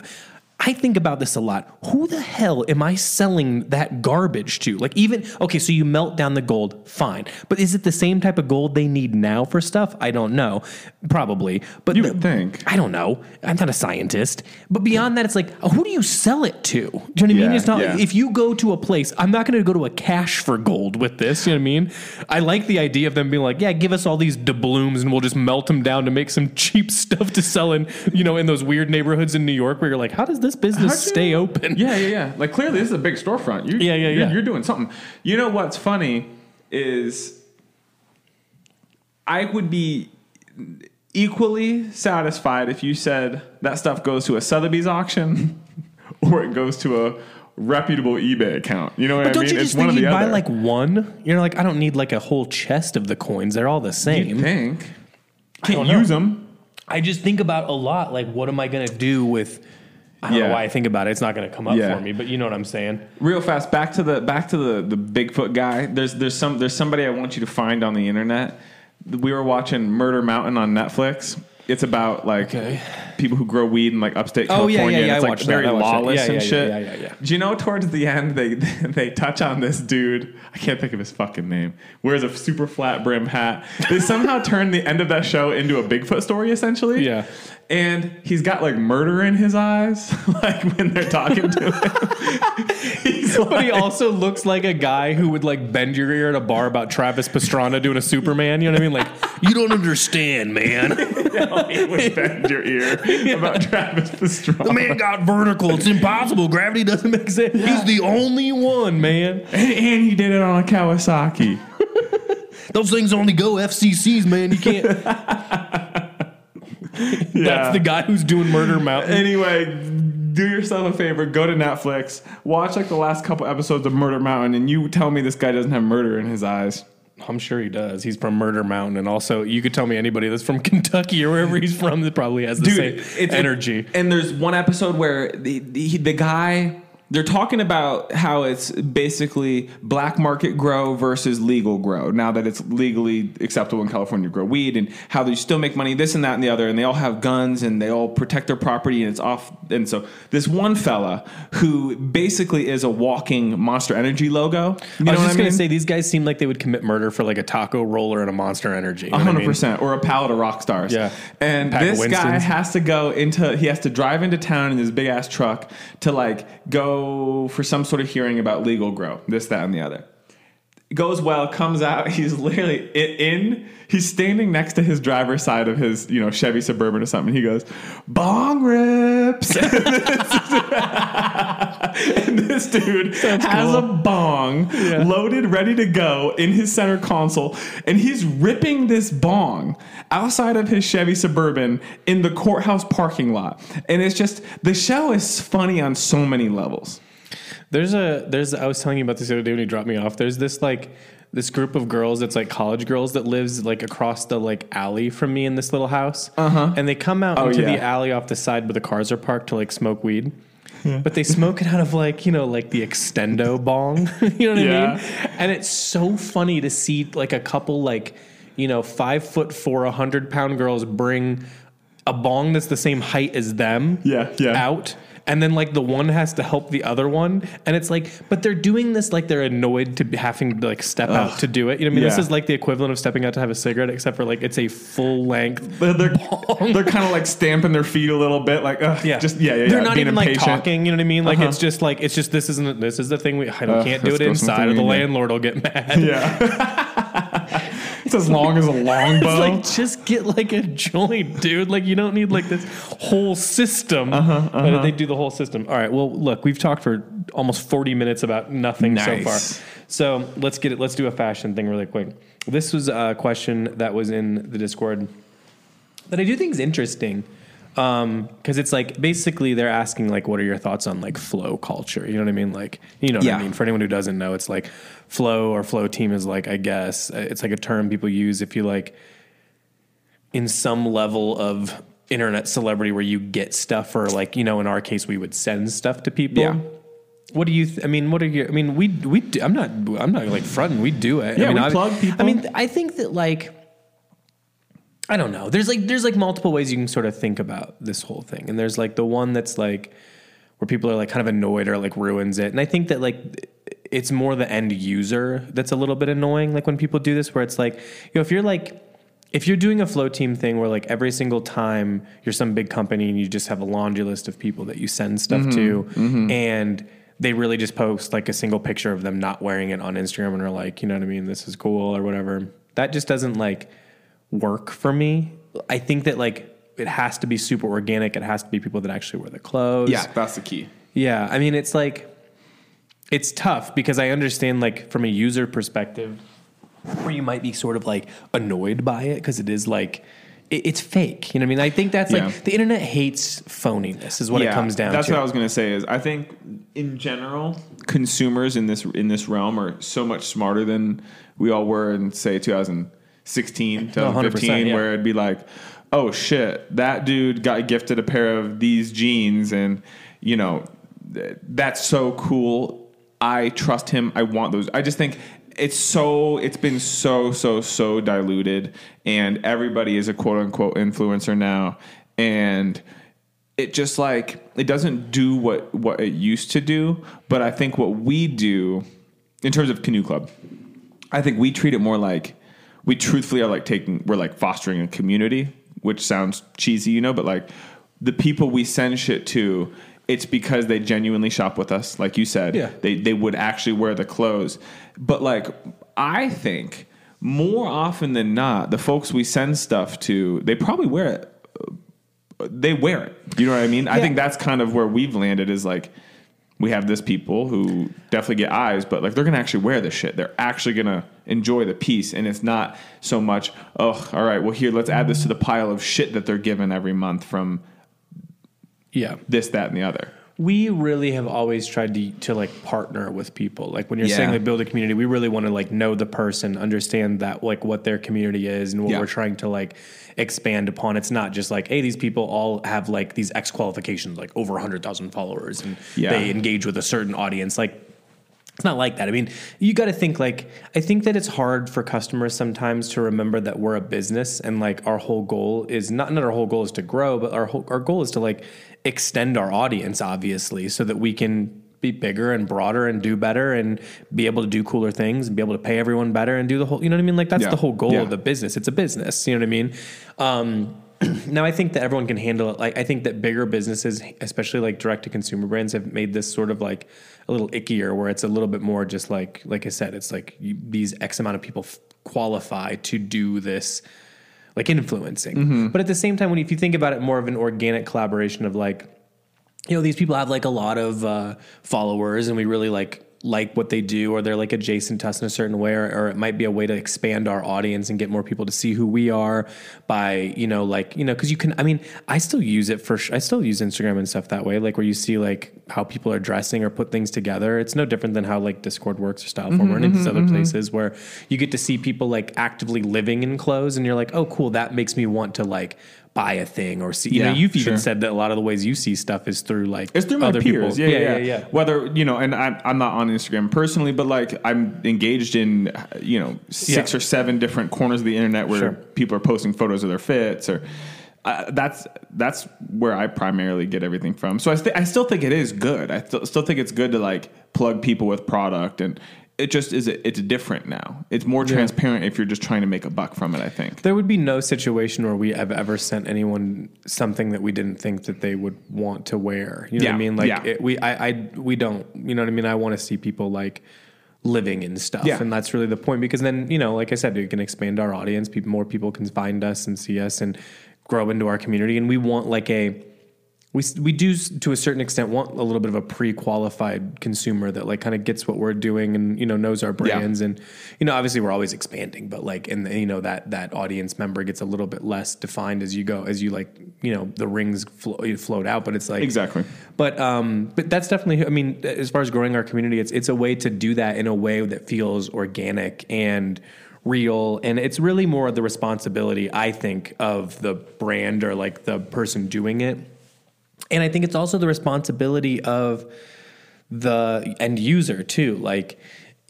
I think about this a lot. Who the hell am I selling that garbage to? Like, even, okay, so you melt down the gold, fine. But is it the same type of gold they need now for stuff? I don't know. Probably. But You the- would think. I don't know. I'm not a scientist. But beyond that, it's like, who do you sell it to? Do you know what I mean? It's not, yeah. if you go to a place, I'm not going to go to a cash for gold with this. You know what I mean? I like the idea of them being like, yeah, give us all these doubloons and we'll just melt them down to make some cheap stuff to sell in, you know, in those weird neighborhoods in New York where you're like, how does this business How'd you- stay open? Yeah, yeah, yeah. Like clearly, this is a big storefront. You, Yeah, yeah, you're, yeah. You're doing something. You know what's funny is I would be equally satisfied if you said that stuff goes to a Sotheby's auction or it goes to a reputable eBay account. You know what But I don't mean? you just one think or you'd buy other. like one? You're like, I don't need like a whole chest of the coins. They're all the you same. think can't use them. I just think about a lot. Like, what am I going to do with? I don't Yeah. know why I think about it. It's not going to come up Yeah. for me, but you know what I'm saying. Real fast, back to the back to the the Bigfoot guy. There's there's some there's somebody I want you to find on the internet. We were watching Murder Mountain on Netflix. It's about like Okay. people who grow weed in like upstate California. Oh, yeah, yeah, and yeah, it's I like very that. lawless and shit. yeah, yeah, yeah. Do you know towards the end they they touch on this dude? I can't think of his fucking name. Wears a super flat brim hat. They somehow turn the end of that show into a Bigfoot story essentially. Yeah. And he's got like murder in his eyes, like when they're talking to him. he's But he also looks like a guy who would like bend your ear at a bar about Travis Pastrana doing a Superman. You know what I mean? Like, you don't understand, man. he would bend your ear about Travis Pastrana. The man got vertical. It's impossible. Gravity doesn't make sense. He's the only one, man. and, and he did it on a Kawasaki. Those things only go FCCs, man. You can't. That's the guy who's doing Murder Mountain. Anyway, do yourself a favor. Go to Netflix. Watch like the last couple episodes of Murder Mountain, and you tell me this guy doesn't have murder in his eyes. I'm sure he does. He's from Murder Mountain, and also you could tell me anybody that's from Kentucky or wherever he's from that probably has the Dude, same energy. and there's one episode where the, the the guy they're talking about how it's basically black market grow versus legal grow. Now that it's legally acceptable in California to grow weed, and how they still make money, this and that and the other, and they all have guns and they all protect their property, and it's off. And so this one fella who basically is a walking Monster Energy logo. You know I was just I gonna say these guys seem like they would commit murder for like a taco roller and a Monster Energy. You know what I hundred mean? percent, or a pallet of rock stars. Yeah. and this guy has to go into. He has to drive into town in his big ass truck to like go for some sort of hearing about legal grow, this, that, and the other. Goes well, comes out. He's literally in. He's standing next to his driver's side of his, you know, Chevy Suburban or something. He goes, "Bong rips." and this dude has a bong loaded, ready to go in his center console, and he's ripping this bong outside of his Chevy Suburban in the courthouse parking lot. And it's just the show is funny on so many levels. There's a there's I was telling you about this the other day when you dropped me off. There's this like this group of girls that's like college girls that lives like across the like alley from me in this little house. Uh-huh. And they come out Oh, into the alley off the side where the cars are parked to like smoke weed. But they smoke it out of like, you know, like the extendo bong. you know what Yeah. I mean? And it's so funny to see like a couple like, you know, five foot four, a hundred pound girls bring a bong that's the same height as them Yeah, yeah. out and then like the one has to help the other one. And it's like but they're doing this like they're annoyed to be having to like step out to do it. You know what i mean? This is like the equivalent of stepping out to have a cigarette except for like it's a full length They're, they're, they're kind of like stamping their feet a little bit, like, ugh, yeah. just yeah, yeah, yeah. they're not being even like talking you know what i mean? Like Uh-huh. it's just like it's just this isn't this is the thing we i don't Ugh, can't do it inside or the landlord will get mad. Yeah. it's as long as a longbow. It's like just get like a joint, dude. Like you don't need like this whole system. Uh-huh, But they do the whole system. All right. Well, look, we've talked for almost 40 minutes about nothing so far. So let's get it. Let's do a fashion thing really quick. This was a question that was in the Discord that I do think is interesting because it's like basically they're asking like, what are your thoughts on like flow culture? You know what I mean? Like, you know what Yeah. I mean? For anyone who doesn't know, it's like flow or flow team is like, I guess uh, it's like a term people use if you like in some level of internet celebrity where you get stuff or like, you know, in our case, we would send stuff to people. Yeah. What do you? Th- I mean, what are your? I mean, we we. Do, I'm not. I'm not like fronting. We do it. Yeah, I mean, we I, plug people. I mean, I think that like I don't know. There's like there's like multiple ways you can sort of think about this whole thing. And there's like the one that's like where people are like kind of annoyed or like ruins it. And I think that like it's more the end user that's a little bit annoying like when people do this where it's like, you know, if you're like if you're doing a flow team thing where like every single time you're some big company and you just have a laundry list of people that you send stuff to mm-hmm. Mm-hmm. and they really just post like a single picture of them not wearing it on Instagram and are like, you know what I mean, this is cool or whatever. That just doesn't like work for me. I think that like it has to be super organic. It has to be people that actually wear the clothes. Yeah, that's the key. Yeah. I mean, it's like, it's tough because I understand, like, from a user perspective, where you might be sort of like annoyed by it because it is like, it, it's fake. You know what I mean? I think that's Yeah. like the internet hates phoniness, is what it comes down to. That's to. what I was going to say. Is I think in general, consumers in this in this realm are so much smarter than we all were in say 2016, 2015, 100%, yeah. where it'd be like, oh shit, that dude got gifted a pair of these jeans, and you know, th- that's so cool. I trust him. I want those. I just think it's so it's been so so so diluted and everybody is a quote unquote influencer now and it just like it doesn't do what what it used to do but i think what we do in terms of canoe club i think we treat it more like we truthfully are like taking we're like fostering a community which sounds cheesy you know but like the people we send shit to it's because they genuinely shop with us like you said Yeah. they they would actually wear the clothes but like i think more often than not the folks we send stuff to they probably wear it they wear it. You know what I mean? I think that's kind of where we've landed is like we have this people who definitely get eyes, but like they're gonna actually wear this shit. They're actually gonna enjoy the piece, and it's not so much. Oh, all right. Well, here let's add this to the pile of shit that they're given every month from yeah. this, that, and the other. We really have always tried to to like partner with people. Like when you're Yeah. saying like build a community, we really want to like know the person, understand that like what their community is and what Yeah. we're trying to like expand upon. It's not just like, hey, these people all have like these X qualifications, like over hundred thousand followers, and Yeah. they engage with a certain audience. Like it's not like that. I mean, you got to think like I think that it's hard for customers sometimes to remember that we're a business and like our whole goal is not not our whole goal is to grow, but our whole, our goal is to like extend our audience obviously so that we can be bigger and broader and do better and be able to do cooler things and be able to pay everyone better and do the whole you know what I mean? Like that's Yeah. the whole goal Yeah. of the business. It's a business, you know what I mean? Um now I think that everyone can handle it. Like I think that bigger businesses, especially like direct to consumer brands, have made this sort of like a little ickier, where it's a little bit more just like like I said, it's like you, these X amount of people f- qualify to do this, like influencing. But at the same time, when if you think about it, more of an organic collaboration of like you know these people have like a lot of uh, followers and we really like like what they do or they're like adjacent to us in a certain way or, or it might be a way to expand our audience and get more people to see who we are by you know like you know because you can i mean i still use it for sh- i still use instagram and stuff that way like where you see like how people are dressing or put things together. It's no different than how like discord works or Styleforum mm-hmm, or any of these mm-hmm, other mm-hmm. places where you get to see people like actively living in clothes and you're like oh cool that makes me want to like buy a thing or see you know you've even said that a lot of the ways you see stuff is through like It's through my other peers. people. Yeah, yeah, yeah, yeah. Whether you know, and I'm I'm not on Instagram personally, but like I'm engaged in you know six Yeah. or seven different corners of the internet where Sure. people are posting photos of their fits or. Uh, that's that's where I primarily get everything from. So I, st- I still think it is good. I st- still think it's good to like plug people with product, and it just is. It's different now. It's more transparent if you're just trying to make a buck from it. I think. There would be no situation where we have ever sent anyone something that we didn't think that they would want to wear. You know what I mean? Like yeah. it, we, I, I, we don't. You know what I mean? I want to see people like living in stuff, Yeah. and that's really the point. Because then, you know, like I said, we can expand our audience. People, more people can find us and see us and grow into our community. And we want like a we we do to a certain extent want a little bit of a pre-qualified consumer that like kind of gets what we're doing and you know knows our brands and you know obviously we're always expanding but like and you know that that audience member gets a little bit less defined as you go as you like you know the rings flo- float out but it's like Exactly. but um, but that's definitely. I mean, as far as growing our community, it's it's a way to do that in a way that feels organic and real, and it's really more the responsibility, I think, of the brand or like the person doing it, and I think it's also the responsibility of the end user too. Like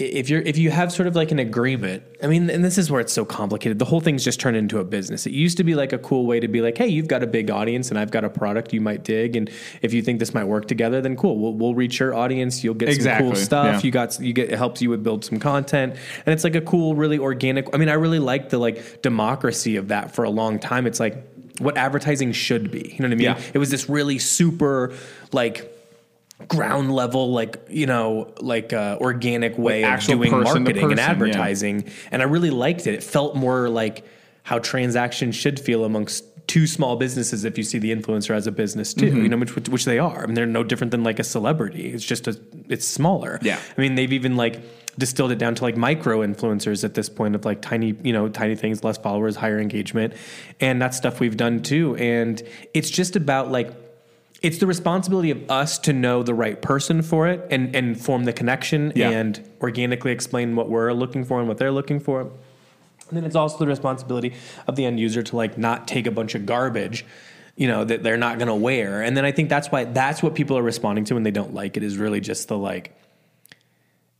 if you're if you have sort of like an agreement, I mean, and this is where it's so complicated. The whole thing's just turned into a business. It used to be like a cool way to be like, hey, you've got a big audience and I've got a product you might dig, and if you think this might work together, then cool. We'll, we'll reach your audience. You'll get some cool stuff. yeah. You got you get it helps you with build some content, and it's like a cool, really organic. I mean, I really like the like democracy of that for a long time. It's like what advertising should be. You know what I mean? Yeah. It was this really super like ground level like you know like uh, organic way of actual doing person marketing and person, yeah. advertising and i really liked it it felt more like how transactions should feel amongst two small businesses if you see the influencer as a business too Mm-hmm. you know which, which they are i mean they're no different than like a celebrity it's just a it's smaller Yeah. i mean they've even like distilled it down to like micro influencers at this point of like tiny you know tiny things less followers higher engagement and that's stuff we've done too and it's just about like it's the responsibility of us to know the right person for it and and form the connection Yeah. and organically explain what we're looking for and what they're looking for. And then it's also the responsibility of the end user to like not take a bunch of garbage, you know, that they're not going to wear. And then I think that's why that's what people are responding to when they don't like it is really just the like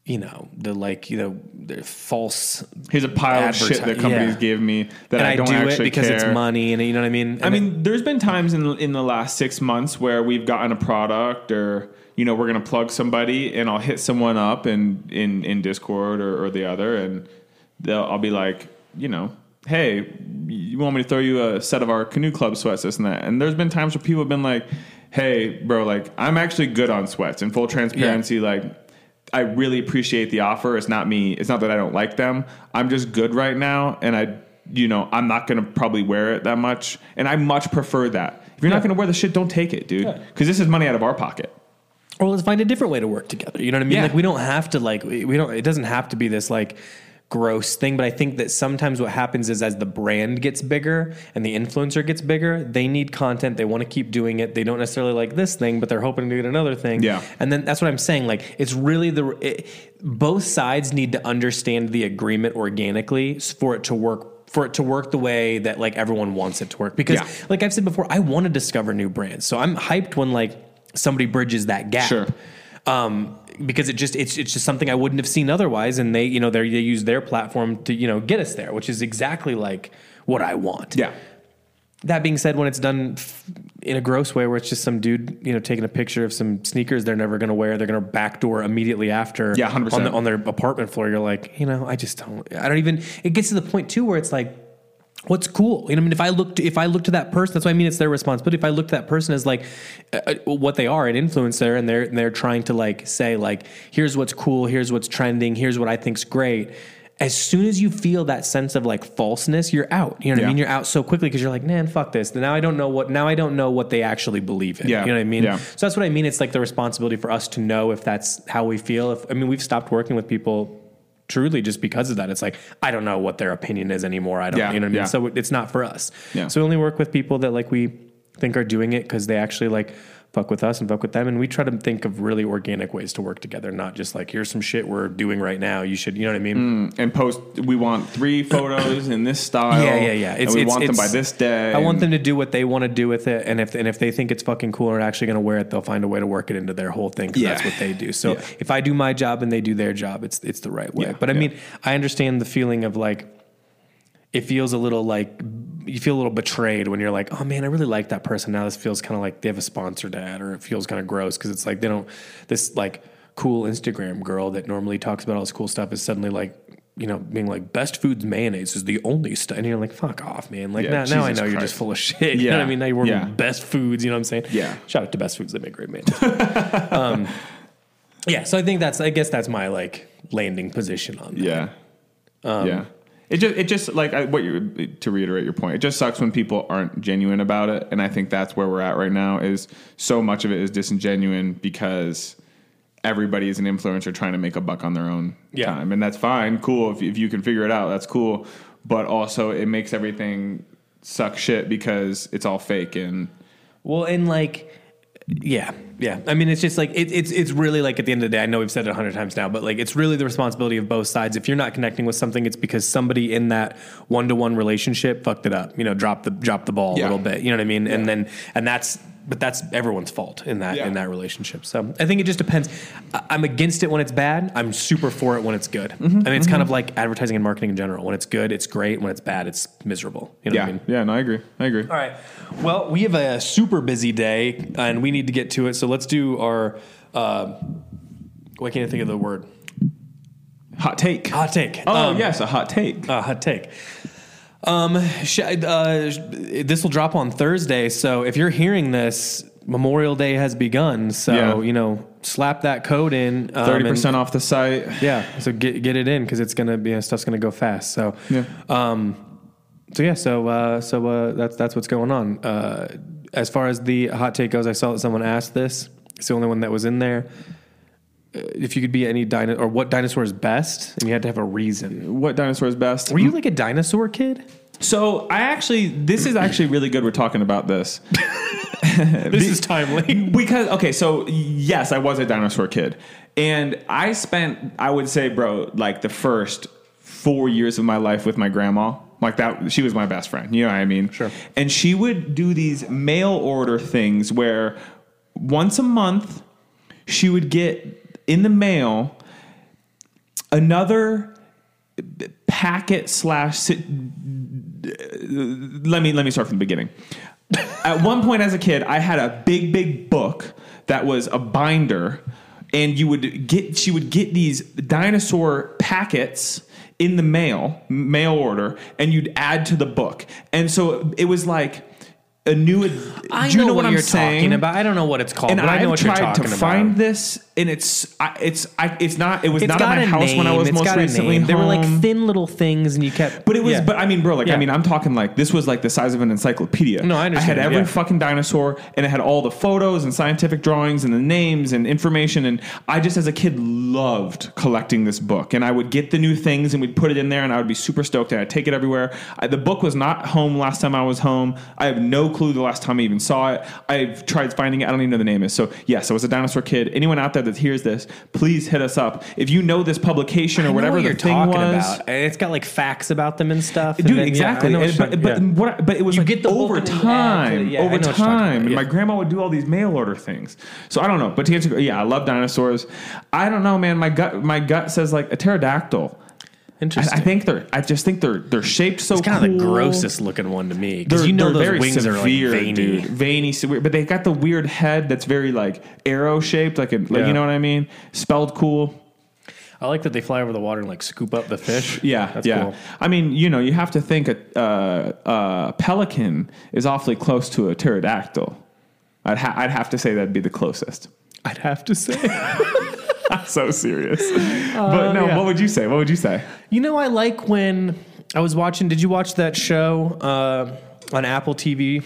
you know, the like, you know, the false Here's a pile of shit that companies yeah. give me that and I I, don't do it actually because it's money and you know what I mean? I And it- mean, there's been times in in the last six months where we've gotten a product or you know we're gonna plug somebody and I'll hit someone up in in in Discord or, or the other and they'll I'll be like you know hey you want me to throw you a set of our canoe club sweats this and that and there's been times where people have been like hey bro like I'm actually good on sweats in full transparency like I really appreciate the offer. It's not me. It's not that I don't like them. I'm just good right now, and I, you know, I'm not gonna probably wear it that much, and I much prefer that. If you're not gonna wear the shit, don't take it, dude, because this is money out of our pocket. or let's find a different way to work together. You know what I mean? Yeah. Like we don't have to like we don't. It doesn't have to be this like gross thing. But I think that sometimes what happens is as the brand gets bigger and the influencer gets bigger, they need content. They want to keep doing it. They don't necessarily like this thing, but they're hoping to get another thing. Yeah. And then that's what I'm saying. Like it's really the it, both sides need to understand the agreement organically for it to work for it to work the way that like everyone wants it to work because Yeah. like I've said before I want to discover new brands so I'm hyped when like somebody bridges that gap Sure. Um, because it just it's it's just something I wouldn't have seen otherwise, and they you know they they use their platform to you know get us there, which is exactly like what I want. Yeah, That being said, when it's done in a gross way, where it's just some dude you know taking a picture of some sneakers they're never going to wear, they're going to backdoor immediately after, Yeah, 100%. on the, on their apartment floor, you're like, you know, I just don't, I don't even. It gets to the point too where it's like. What's cool? You know, I mean, if I look to, if I look to that person, that's what I mean. It's their responsibility. If I look to that person as like uh, uh, what they are, an influencer, and they're and they're trying to like say like, here's what's cool, here's what's trending, here's what I think's great. As soon as you feel that sense of like falseness, you're out. You know what Yeah. I mean? You're out so quickly because you're like, man, fuck this. Now I don't know what. Now I don't know what they actually believe in. Yeah. You know what I mean? Yeah. So that's what I mean. It's like the responsibility for us to know if that's how we feel. If I mean, we've stopped working with people truly just because of that. It's like I don't know what their opinion is anymore. I don't. Yeah, You know what I mean? yeah. So it's not for us. Yeah. So we only work with people that like we think are doing it because they actually like fuck with us and fuck with them. And we try to think of really organic ways to work together, not just like here's some shit we're doing right now. You should. You know what I mean? Mm, and post. We want three photos in this style. Yeah, yeah, yeah. and we want them by this day. I want them to do what they want to do with it, and if and if they think it's fucking cool and actually going to wear it, they'll find a way to work it into their whole thing. Yeah. that's what they do. So Yeah. if I do my job and they do their job, it's it's the right way. Yeah, but I mean, I understand the feeling of like. It feels a little like you feel a little betrayed when you're like, oh man, I really like that person. Now this feels kind of like they have a sponsored ad, or it feels kind of gross because it's like they don't. This like cool Instagram girl that normally talks about all this cool stuff is suddenly like, you know, being like best foods mayonnaise is the only stuff, and you're like, fuck off, man. Like Yeah, now, now I know you're just full of shit. You know what I mean? Now you're working yeah. with best foods. You know what I'm saying? Yeah. Shout out to Best Foods; they make great mayonnaise. um, yeah. So I think that's. I guess that's my like landing position on that. Yeah. Um, yeah. It just, it just like I, what you to reiterate your point. It just sucks when people aren't genuine about it, and I think that's where we're at right now. Is so much of it is disingenuine because everybody is an influencer trying to make a buck on their own Yeah. time, and that's fine, cool. If if you can figure it out, that's cool. But also, it makes everything suck shit because it's all fake and Well, and like, yeah, yeah. I mean, it's just like it, it's it's really like at the end of the day. I know we've said it a hundred times now, but like it's really the responsibility of both sides. If you're not connecting with something, it's because somebody in that one to one relationship fucked it up. You know, dropped the dropped the ball a little bit. You know what I mean? And then and that's but that's everyone's fault in that Yeah. in that relationship. So I think it just depends. I- I'm against it when it's bad. I'm super for it when it's good. Mm-hmm, I mean, it's kind of like advertising and marketing in general. When it's good, it's great. When it's bad, it's miserable. You know yeah, what I mean? yeah. No, I agree. I agree. All right. Well, we have a super busy day, and we need to get to it. So let's do our. Uh, why can't I think of the word? Hot take. Hot take. Oh Um, yes, a hot take. uh, hot take. Um, uh, this will drop on Thursday. So if you're hearing this, Memorial Day has begun. So Yeah. you know, slap that code in. um, Thirty and- percent off the site. Yeah. So get get it in because it's gonna be stuff's gonna go fast. So Yeah. Um, so yeah, so uh, so uh, that's that's what's going on. Uh, as far as the hot take goes, I saw that someone asked this. It's the only one that was in there. Uh, if you could be any dinosaur, or what dinosaur is best, and you had to have a reason. What dinosaur is best? Were you like a dinosaur kid? So I actually, this is actually really good. We're talking about this This is timely. because okay, so yes, I was a dinosaur kid, and I spent, I would say, bro, like the first four years of my life with my grandma. Like that, she was my best friend. You know what I mean? Sure. And she would do these mail order things where once a month she would get in the mail another packet slash let me let me start from the beginning. At one point as a kid, I had a big big book that was a binder and you would get she would get these dinosaur packets in the mail, mail order and you'd add to the book. And so it was like a new I do you know, know, what, I'm you're saying? talking about. I don't know what it's called, and but I know I've what you're tried to talking find this, and it's I, it's I, it's not it was It's not at my house name. when I was it's most recently. They were like thin little things, and you kept. But it was, Yeah. but I mean, bro, like, Yeah. I mean, I'm talking like this was like the size of an encyclopedia. No, I understand, had every yeah. fucking dinosaur, and it had all the photos and scientific drawings and the names and information. And I just, as a kid, loved collecting this book. And I would get the new things and we'd put it in there, and I would be super stoked. And I'd take it everywhere. I, the book was not home last time I was home. I have no clue the last time I even saw it. I've tried finding it. I don't even know the name is. So yes, I was a dinosaur kid. Anyone out there that hears this, please hit us up if you know this publication or whatever what the you're thing talking was. about. And it's got like facts about them and stuff. and Dude, then- exactly. What And- but but yeah. what? But it was You like get the over and you add to time. Yeah, over know what you're talking time. And my grandma would do all these mail order things. So I don't know. But to answer, yeah, I love dinosaurs. I don't know, man. My gut, my gut says like a pterodactyl. I, Interesting. I think they're. I just think they're they're shaped so. it's kind of the grossest looking one to me because you know they're those very wings severe, are like veiny. dude. Veiny, severe, but they got the weird head that's very like arrow shaped, like a, like Yeah. you know what I mean. Spelled cool. I like that they fly over the water and like scoop up the fish. Yeah, that's yeah. cool. I mean, you know, you have to think a uh, uh, pelican is awfully close to a pterodactyl. I'd, ha- I'd have to say that'd be the closest. I'd have to say. so serious. but no, yeah. what would you say? What would you say? You know, I like when I was watching. Did you watch that show uh, on Apple TV?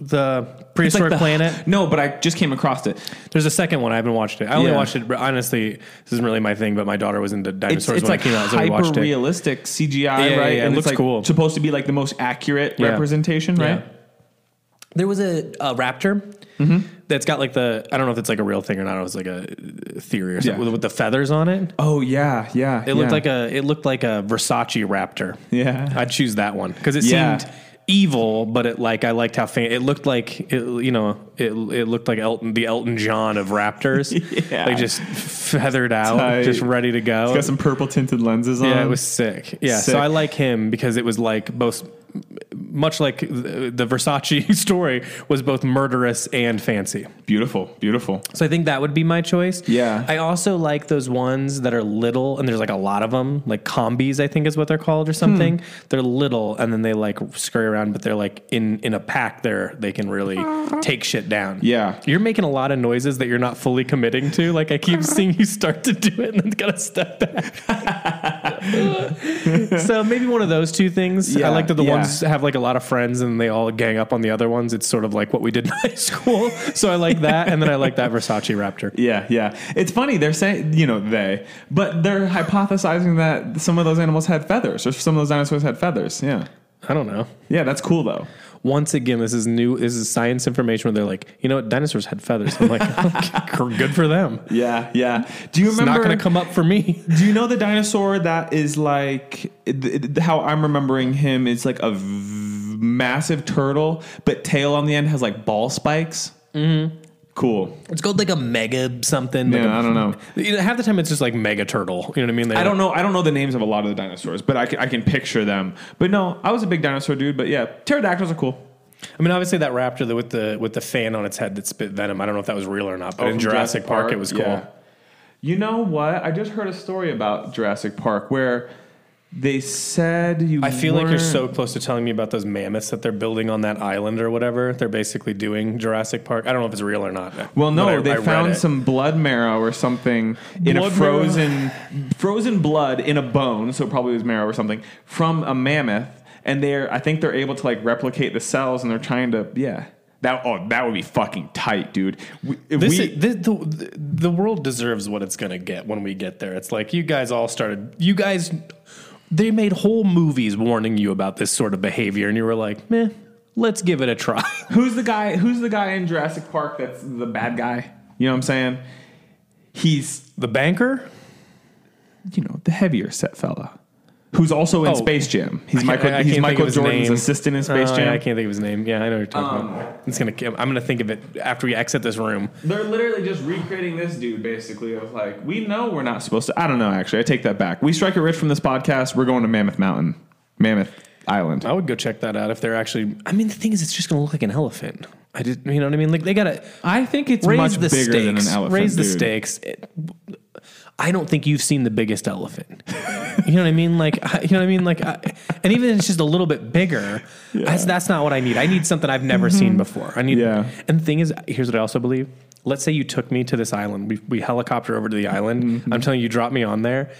The Prehistoric the- Planet. No, but I just came across it. There's a second one. I haven't watched it. I only Yeah. watched it. Honestly, this isn't really my thing. But my daughter was into dinosaurs it's when like it came out, so hyper watched it. realistic CGI, Yeah, right? yeah, yeah, it And looks it's like cool. supposed to be like the most accurate representation, right? There was a, a raptor Mm-hmm. That's got like the I don't know if it's like a real thing or not. It was like a theory or something Yeah. with, with the feathers on it. Oh yeah, yeah. It looked yeah. like a it looked like a Versace raptor. yeah. I'd choose that one because it Yeah. seemed evil, but it like I liked how fan- it looked like it, you know it it looked like Elton the Elton John of raptors. Yeah. like just feathered out, Tight. just ready to go. It's got some purple tinted lenses on. yeah, it was sick. Yeah, Sick. so I like him because it was like both much like the, Versace story, was both murderous and fancy. Beautiful, beautiful. So I think that would be my choice. Yeah. I also like those ones that are little, and there's like a lot of them, like compys, I think is what they're called or something. Hmm. They're little, and then they like scurry around, but they're like in in a pack. They're they can really take shit down. Yeah. You're making a lot of noises that you're not fully committing to. Like I keep seeing you start to do it and then gotta step back. so maybe one of those two things. Yeah, I like that the yeah. ones have like a lot of friends and they all gang up on the other ones. It's sort of like what we did in high school. So I like that, and then I like that Versace Raptor. Yeah, yeah. It's funny. They're saying, you know, they, but they're hypothesizing that some of those animals had feathers, or some of those dinosaurs had feathers. Yeah, I don't know. yeah. That's cool though. Once again, this is new. This is science information where they're like, you know what, dinosaurs had feathers. I'm like, okay, good for them. Yeah, yeah. Do you It's remember? not going to come up for me. do you know the dinosaur that is like how I'm remembering him? It's like a massive turtle, but tail on the end has like ball spikes. Mm-hmm. Cool. It's called like a mega something. like Yeah, a- I don't know. You know, half the time it's just like mega turtle. You know what I mean? They're I don't know. I don't know the names of a lot of the dinosaurs, but I can, I can picture them. But no, I was a big dinosaur dude. But yeah, pterodactyls are cool. I mean, obviously that raptor that with the with the fan on its head that spit venom. I don't know if that was real or not, but Oh, in from Jurassic, Park, it was cool. yeah. You know what? I just heard a story about Jurassic Park where they said you. I feel like you're so close to telling me about those mammoths that they're building on that island or whatever. They're basically doing Jurassic Park. I don't know if it's real or not. Well, no, I- they I found some blood marrow or something in a Blood frozen frozen blood in a bone, so it probably was marrow or something from a mammoth, and they're I think they're able to like replicate the cells, and they're trying to yeah. That oh that would be fucking tight, dude. We, This we, is, this, the, the world deserves what it's going to get when we get there. It's like you guys all started. You guys, they made whole movies warning you about this sort of behavior, and you were like, "Meh, let's give it a try." Who's the guy? Who's the guy in Jurassic Park that's the bad guy? You know what I'm saying? He's the banker. you know the heavier set fella, who's also in Oh. Space Jam. He's I can't- Michael. I- I he's can't think Michael his Jordan's name. assistant in Space Oh, Jam. yeah, I can't think of his name. Yeah, I know what you're talking about. Um, it's gonna. I'm gonna think of it after we exit this room. They're literally just recreating this dude, basically. Of like, we know we're not supposed to. I don't know. Actually, I take that back. We strike it rich from this podcast. We're going to Mammoth Mountain, Mammoth Island. I would go check that out if they're actually. I mean, the thing is, it's just gonna look like an elephant. I just, you know what I mean? Like they gotta I think it's raise much the bigger stakes. than an elephant. raise the dude. stakes. It- I don't think you've seen the biggest elephant. you know what I mean? Like, I- you know what I mean? Like, I, and even if it's just a little bit bigger, that's, that's not what I need. I need something I've never seen mm-hmm. before. I need. Yeah. And the thing is, here's what I also believe. Let's say you took me to this island. We, we helicopter over to the island. Mm-hmm. I'm telling you, you drop me on there,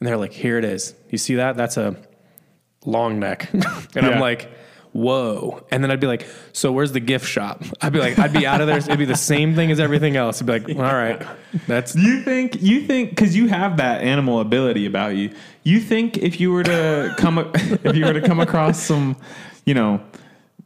and they're like, "Here it is. You see that? That's a long neck." and Yeah. I'm like. Whoa. And then I'd be like, so where's the gift shop? I'd be like, I'd be out of there. It'd be the same thing as everything else. I'd be like, all right, that's You think you think because you have that animal ability about you. You think if you were to come if you were to come across some, you know,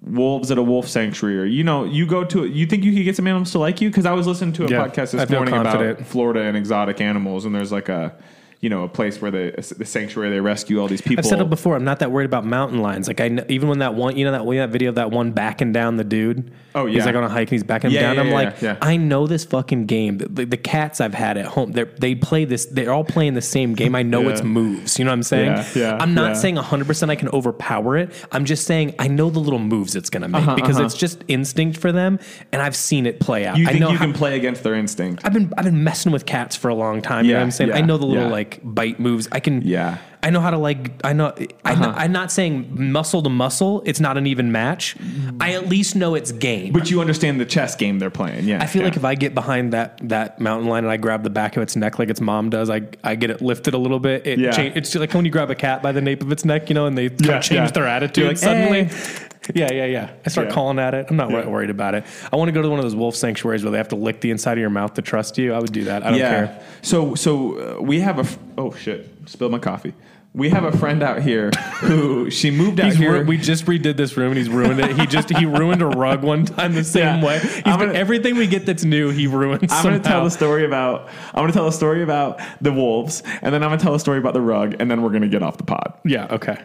wolves at a wolf sanctuary, or you know, you go to you think you could get some animals to like you? Because I was listening to a Yeah, podcast this morning confident. about Florida and exotic animals, and there's like a you know a place where the the sanctuary they rescue all these people. I've said it before. I'm not that worried about mountain lions. Like I, kn- even when that one, you know that that video of that one backing down the dude. Oh, yeah, he's like on a hike and he's backing him Yeah, down. yeah, I'm yeah, like, yeah. I know this fucking game. The, the, the cats I've had at home, they they play this. They're all playing the same game. I know its moves. You know what I'm saying? Yeah, I'm not saying 100 percent I can overpower it. I'm just saying I know the little moves it's gonna make uh-huh, because uh-huh. it's just instinct for them, and I've seen it play out. you I think know you how- can play against their instinct? I've been I've been messing with cats for a long time. You know what I'm saying? I know the little yeah. Like bite moves. I can. Yeah. I know how to like. I know. I Uh-huh. I'm not saying muscle to muscle. It's not an even match. I at least know it's game. But you understand the chess game they're playing. Yeah, I feel yeah. like if I get behind that that mountain lion and I grab the back of its neck like its mom does, I I get it lifted a little bit. It Yeah. change, it's like when you grab a cat by the nape of its neck, you know, and they Yeah, change yeah. their attitude like, suddenly. "Hey." Yeah, yeah, yeah. I start Yeah. calling at it. I'm not wor- worried about it. I want to go to one of those wolf sanctuaries where they have to lick the inside of your mouth to trust you. I would do that. I don't care. So so uh, we have a f- oh shit spilled my coffee. We have a friend out here who she moved out He's here. ru- we just redid this room and he's ruined it. He just he ruined a rug one time the same Yeah. way. He's been, gonna- everything we get that's new, he ruins. I'm going to tell the story about I'm going to tell a story about the wolves, and then I'm going to tell a story about the rug, and then we're going to get off the pod Yeah. Okay.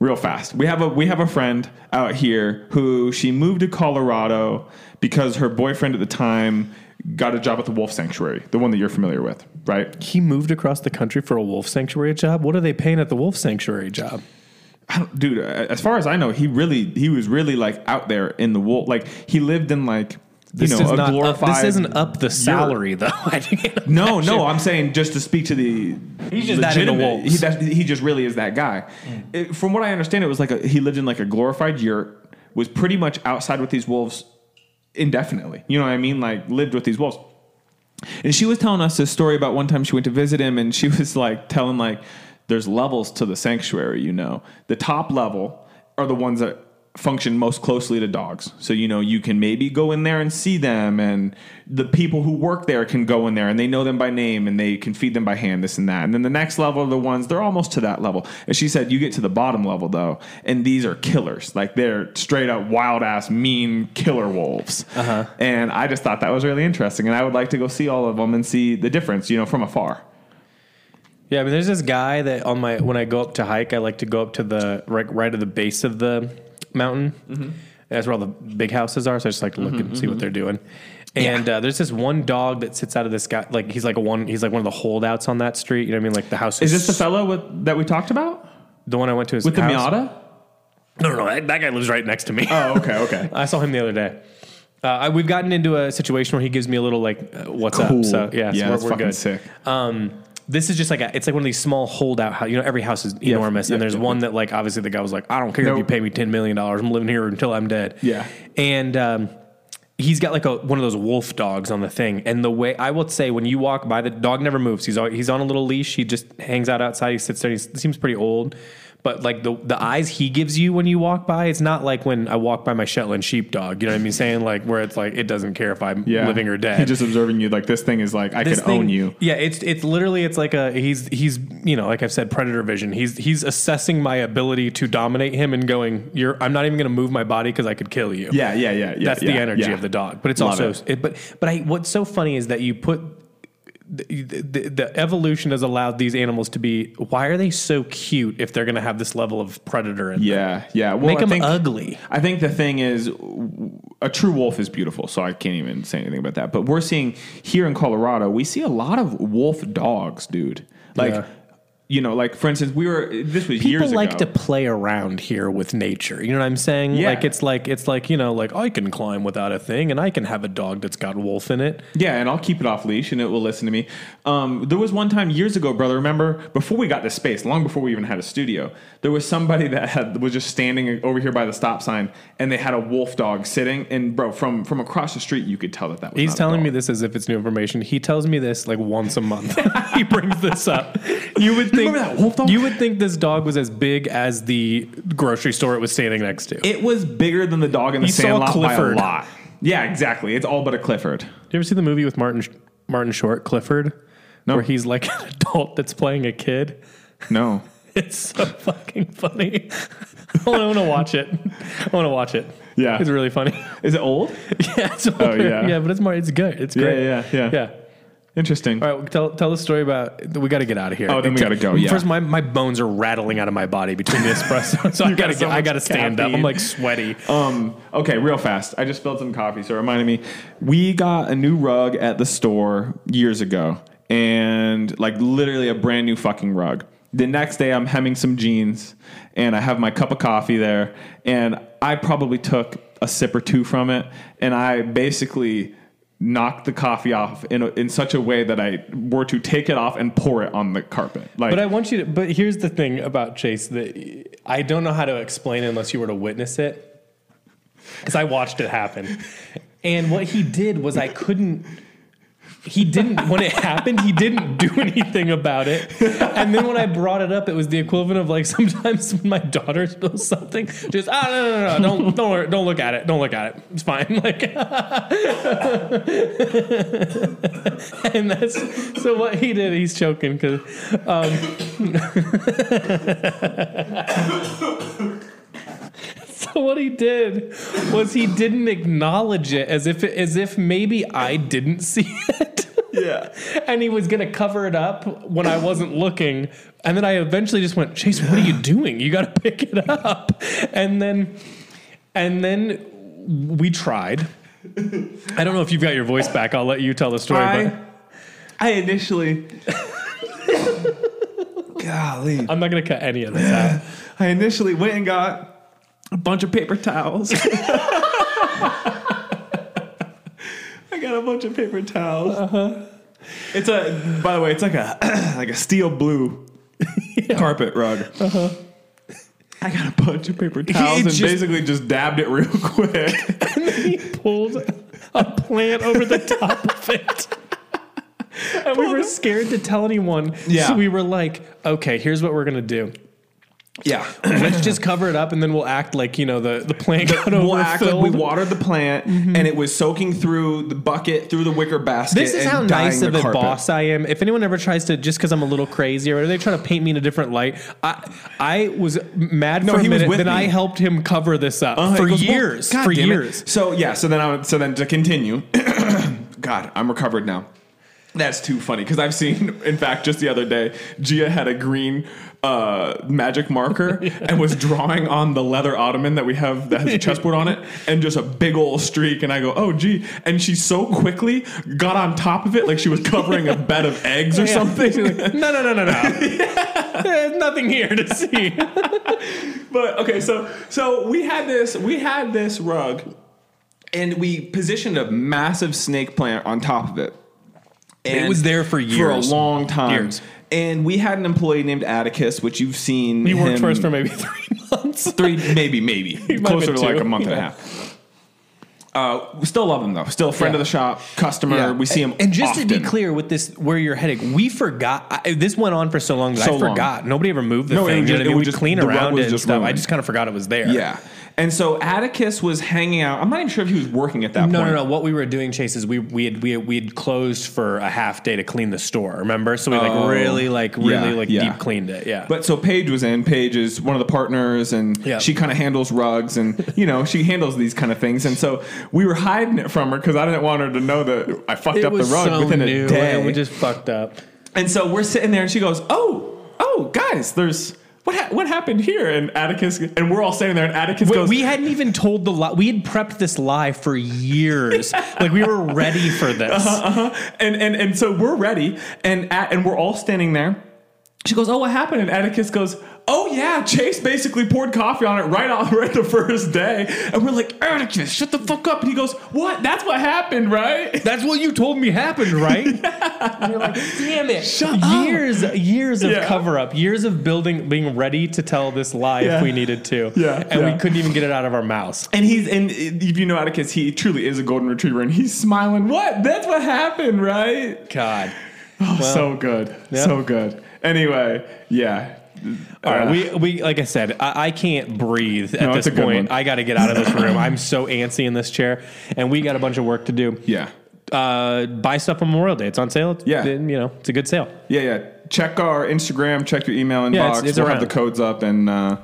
real fast. We have a we have a friend out here who she moved to Colorado because her boyfriend at the time got a job at the wolf sanctuary, the one that you're familiar with, right? He moved across the country for a wolf sanctuary job. What are they paying at the wolf sanctuary job? I don't, dude, as far as I know, he really he was really like out there in the wolf. Like he lived in like you This know is a not up, glorified. this isn't up the salary though. I No, imagine. no, I'm saying just to speak to the. He's just that into legitimate- wolves. He, that, he just really is that guy. Mm. It- from what I understand, it was like a, he lived in like a glorified yurt, was pretty much outside with these wolves indefinitely. You know what I mean? Like lived with these wolves. And she was telling us this story about one time she went to visit him, and she was like telling like, "There's levels to the sanctuary. You know, the top level are the ones that function most closely to dogs. So you know, you can maybe go in there and see them, and the people who work there can go in there and they know them by name and they can feed them by hand, this and that. And then the next level are the ones they're almost to that level. And she said, you get to the bottom level though, and these are killers. Like they're straight up wild ass mean killer wolves. Uh-huh. And I just thought that was really interesting, and I would like to go see all of them and see the difference, you know, from afar. Yeah, I mean, there's this guy that on my when I go up to hike, I like to go up to the right right at the base of the mountain. Mm-hmm. That's where all the big houses are. So I just like to look and see what they're doing. And uh, there's this one dog that sits out of this guy, like he's like a one, he's like one of the holdouts on that street. You know what I mean? Like the house Is this the fellow with, that we talked about the one I went to his with the? Miata? No, no, no, that, that guy lives right next to me. Oh, okay, okay. I saw him the other day. Uh, I, we've gotten into a situation where he gives me a little like, uh, "What's up?" So yeah, so yeah, we're, that's we're fucking good. sick. Um, this is just like a, it's like one of these small holdout house. You know, every house is enormous, yeah, and there's yeah. one that like obviously the guy was like, I don't care No. if you pay me ten million dollars, I'm living here until I'm dead. Yeah. and um, he's got like a one of those wolf dogs on the thing, and the way I will say when you walk by, the dog never moves. He's he's on a little leash. He just hangs out outside. He sits there. He seems pretty old. But like the the eyes he gives you when you walk by, it's not like when I walk by my Shetland sheepdog. You know what I mean? Saying like where it's like it doesn't care if I'm Yeah, living or dead. He's just observing you. Like this thing is like I This could own you. Yeah, it's it's literally it's like a he's he's you know like I've said predator vision. He's he's assessing my ability to dominate him and going you're I'm not even going to move my body because I could kill you. Yeah, yeah, yeah. yeah That's the energy yeah. of the dog. But it's Love also it. it. but but I what's so funny is that you put the, the, the evolution has allowed these animals to be why are they so cute if they're going to have this level of predator in them? Yeah, yeah. Well, Make I them think, ugly. I think the thing is, a true wolf is beautiful, so I can't even say anything about that. But we're seeing here in Colorado, we see a lot of wolf dogs, dude. Like, Yeah. You know, like for instance, we were. This was People years ago. People like to play around here with nature. You know what I'm saying? Yeah. Like it's like it's like you know like I can climb without a thing, and I can have a dog that's got wolf in it. Yeah, and I'll keep it off leash and it will listen to me. Um, there was one time years ago, brother. Remember before we got to space, long before we even had a studio, there was somebody that had was just standing over here by the stop sign, and they had a wolf dog sitting. And bro, from from across the street, you could tell that that was. He's telling me this as if it's new information. He tells me this like once a month. he brings this up. You would think remember that wolf dog? you would think this dog was as big as the grocery store it was standing next to. It was bigger than the dog in the You saw Sandlot by a Clifford. lot. Yeah, exactly. It's all but a Clifford. Do you ever see the movie with Martin Martin Short, Clifford? No. Where he's like an adult that's playing a kid. No. It's so fucking funny. I want to watch it. I want to watch it. Yeah. it's really funny. Is it old? yeah, it's Oh, yeah. yeah, but it's more. It's good. It's Yeah, great. yeah, yeah. yeah. Interesting. All right, well, tell tell the story about. We got to get out of here. Oh, then we gotta go, yeah. First, my, my bones are rattling out of my body between the espresso, so I got gotta so get, I gotta stand up. I'm like sweaty. Um, okay, real fast. I just spilled some coffee, so it reminded me. We got a new rug at the store years ago, and like literally a brand new fucking rug. The next day, I'm hemming some jeans, and I have my cup of coffee there, and I probably took a sip or two from it, and I basically knocked the coffee off in a, in such a way that I were to take it off and pour it on the carpet. Like, But I want you to. But here's the thing about Chase that I don't know how to explain unless you were to witness it, because I watched it happen. And what he did was I couldn't. He didn't when it happened. He didn't do anything about it. And then when I brought it up, it was the equivalent of like sometimes when my daughter spills something, just ah no no no, no don't don't worry, don't look at it, don't look at it. It's fine. Like, and that's so what he did. He's choking because So what he did was he didn't acknowledge it as if as if maybe I didn't see it. yeah. and he was gonna cover it up when I wasn't looking. And then I eventually just went, Chase, what are you doing? You gotta pick it up. And then and then we tried. I don't know if you've got your voice back. I'll let you tell the story. I, but I initially golly. I'm not gonna cut any of this out. I initially went and got a bunch of paper towels. I got a bunch of paper towels. Uh-huh. It's a, by the way, it's like a like a steel blue carpet rug. Uh-huh. I got a bunch of paper towels and just- basically just dabbed it real quick. and then he pulled a plant over the top of it. And we were scared to tell anyone. Yeah. So we were like, okay, here's what we're going to do. Yeah. Let's just cover it up and then we'll act like, you know, the, the plant got We'll act like we overfilled. watered the plant and it was soaking through the bucket, through the wicker basket. This is and how dyeing nice the of a carpet. boss I am. If anyone ever tries to, just because I'm a little crazy or they try to paint me in a different light, I I was mad No, for a he was minute. with Then me. I helped him cover this up Uh, for goes, well, years. God for damn it. years. So yeah, so then I so then to continue, God, I'm recovered now. That's too funny because I've seen, in fact, just the other day, Gia had a green uh, magic marker and was drawing on the leather ottoman that we have that has a chessboard on it, and just a big old streak. And I go, "Oh, gee!" And she so quickly got on top of it like she was covering a bed of eggs or Yeah. something. Like, no, no, no, no, no. There's nothing here to see. But okay, so so we had this we had this rug, and we positioned a massive snake plant on top of it. It was there for years, for a long time. Years. And we had an employee named Atticus, which you've seen. He worked him for us for maybe three months. three, maybe, maybe closer been to like a month and a half. Uh, we still love him though. Still a friend Yeah. of the shop, customer. We see him. And just to be clear with this, where you're heading, we forgot. I, this went on for so long that So I long. forgot. Nobody ever moved the No, thing. was you just- know what I it mean? was We just- clean around it and stuff. I just kind of forgot it was there. Yeah. And so Atticus was hanging out. I'm not even sure if he was working at that No, point. no, no. No. What we were doing, Chase, is we we had we had, we had closed for a half day to clean the store. Remember? So we like Oh, really like really yeah, like yeah. deep cleaned it. Yeah. But so Paige was in. Paige is one of the partners, and Yeah. she kind of handles rugs, and you know she handles these kind of things. And so we were hiding it from her because I didn't want her to know that I fucked it up the rug so within a day. and we just fucked up. and so we're sitting there, and she goes, "Oh, oh, guys, there's what ha- what happened here?" And Atticus, and we're all standing there, and Atticus We, goes, we hadn't even told the lie. We had prepped this lie for years. like we were ready for this. uh-huh. and and and so we're ready, and at, and we're all standing there. She goes, "Oh, what happened?" And Atticus goes, "Oh yeah, Chase basically poured coffee on it right off right the first day." And we're like, "Atticus, shut the fuck up!" And he goes, "What? That's what happened, right?" That's what you told me happened, right? and you're like, damn it. Shut up. years, years of Yeah. cover up, years of building, being ready to tell this lie Yeah. if we needed to. Yeah, And yeah. we couldn't even get it out of our mouths. And he's and if you know Atticus, he truly is a golden retriever, and he's smiling. What? That's what happened, right? God. Oh, so good, Yeah. so good. Anyway, yeah. All right, Uh, we, we like I said, I, I can't breathe at No, this it's a good point. I got to get out of this room. I'm so antsy in this chair, and we got a bunch of work to do. yeah, Uh, buy stuff on Memorial Day. It's on sale. It's- Yeah. you know, it's a good sale. yeah, yeah. Check our Instagram. Check your email inbox. Yeah, it's- it's we'll around. have the codes up, and uh,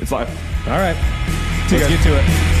it's live. All right, See let's get to it.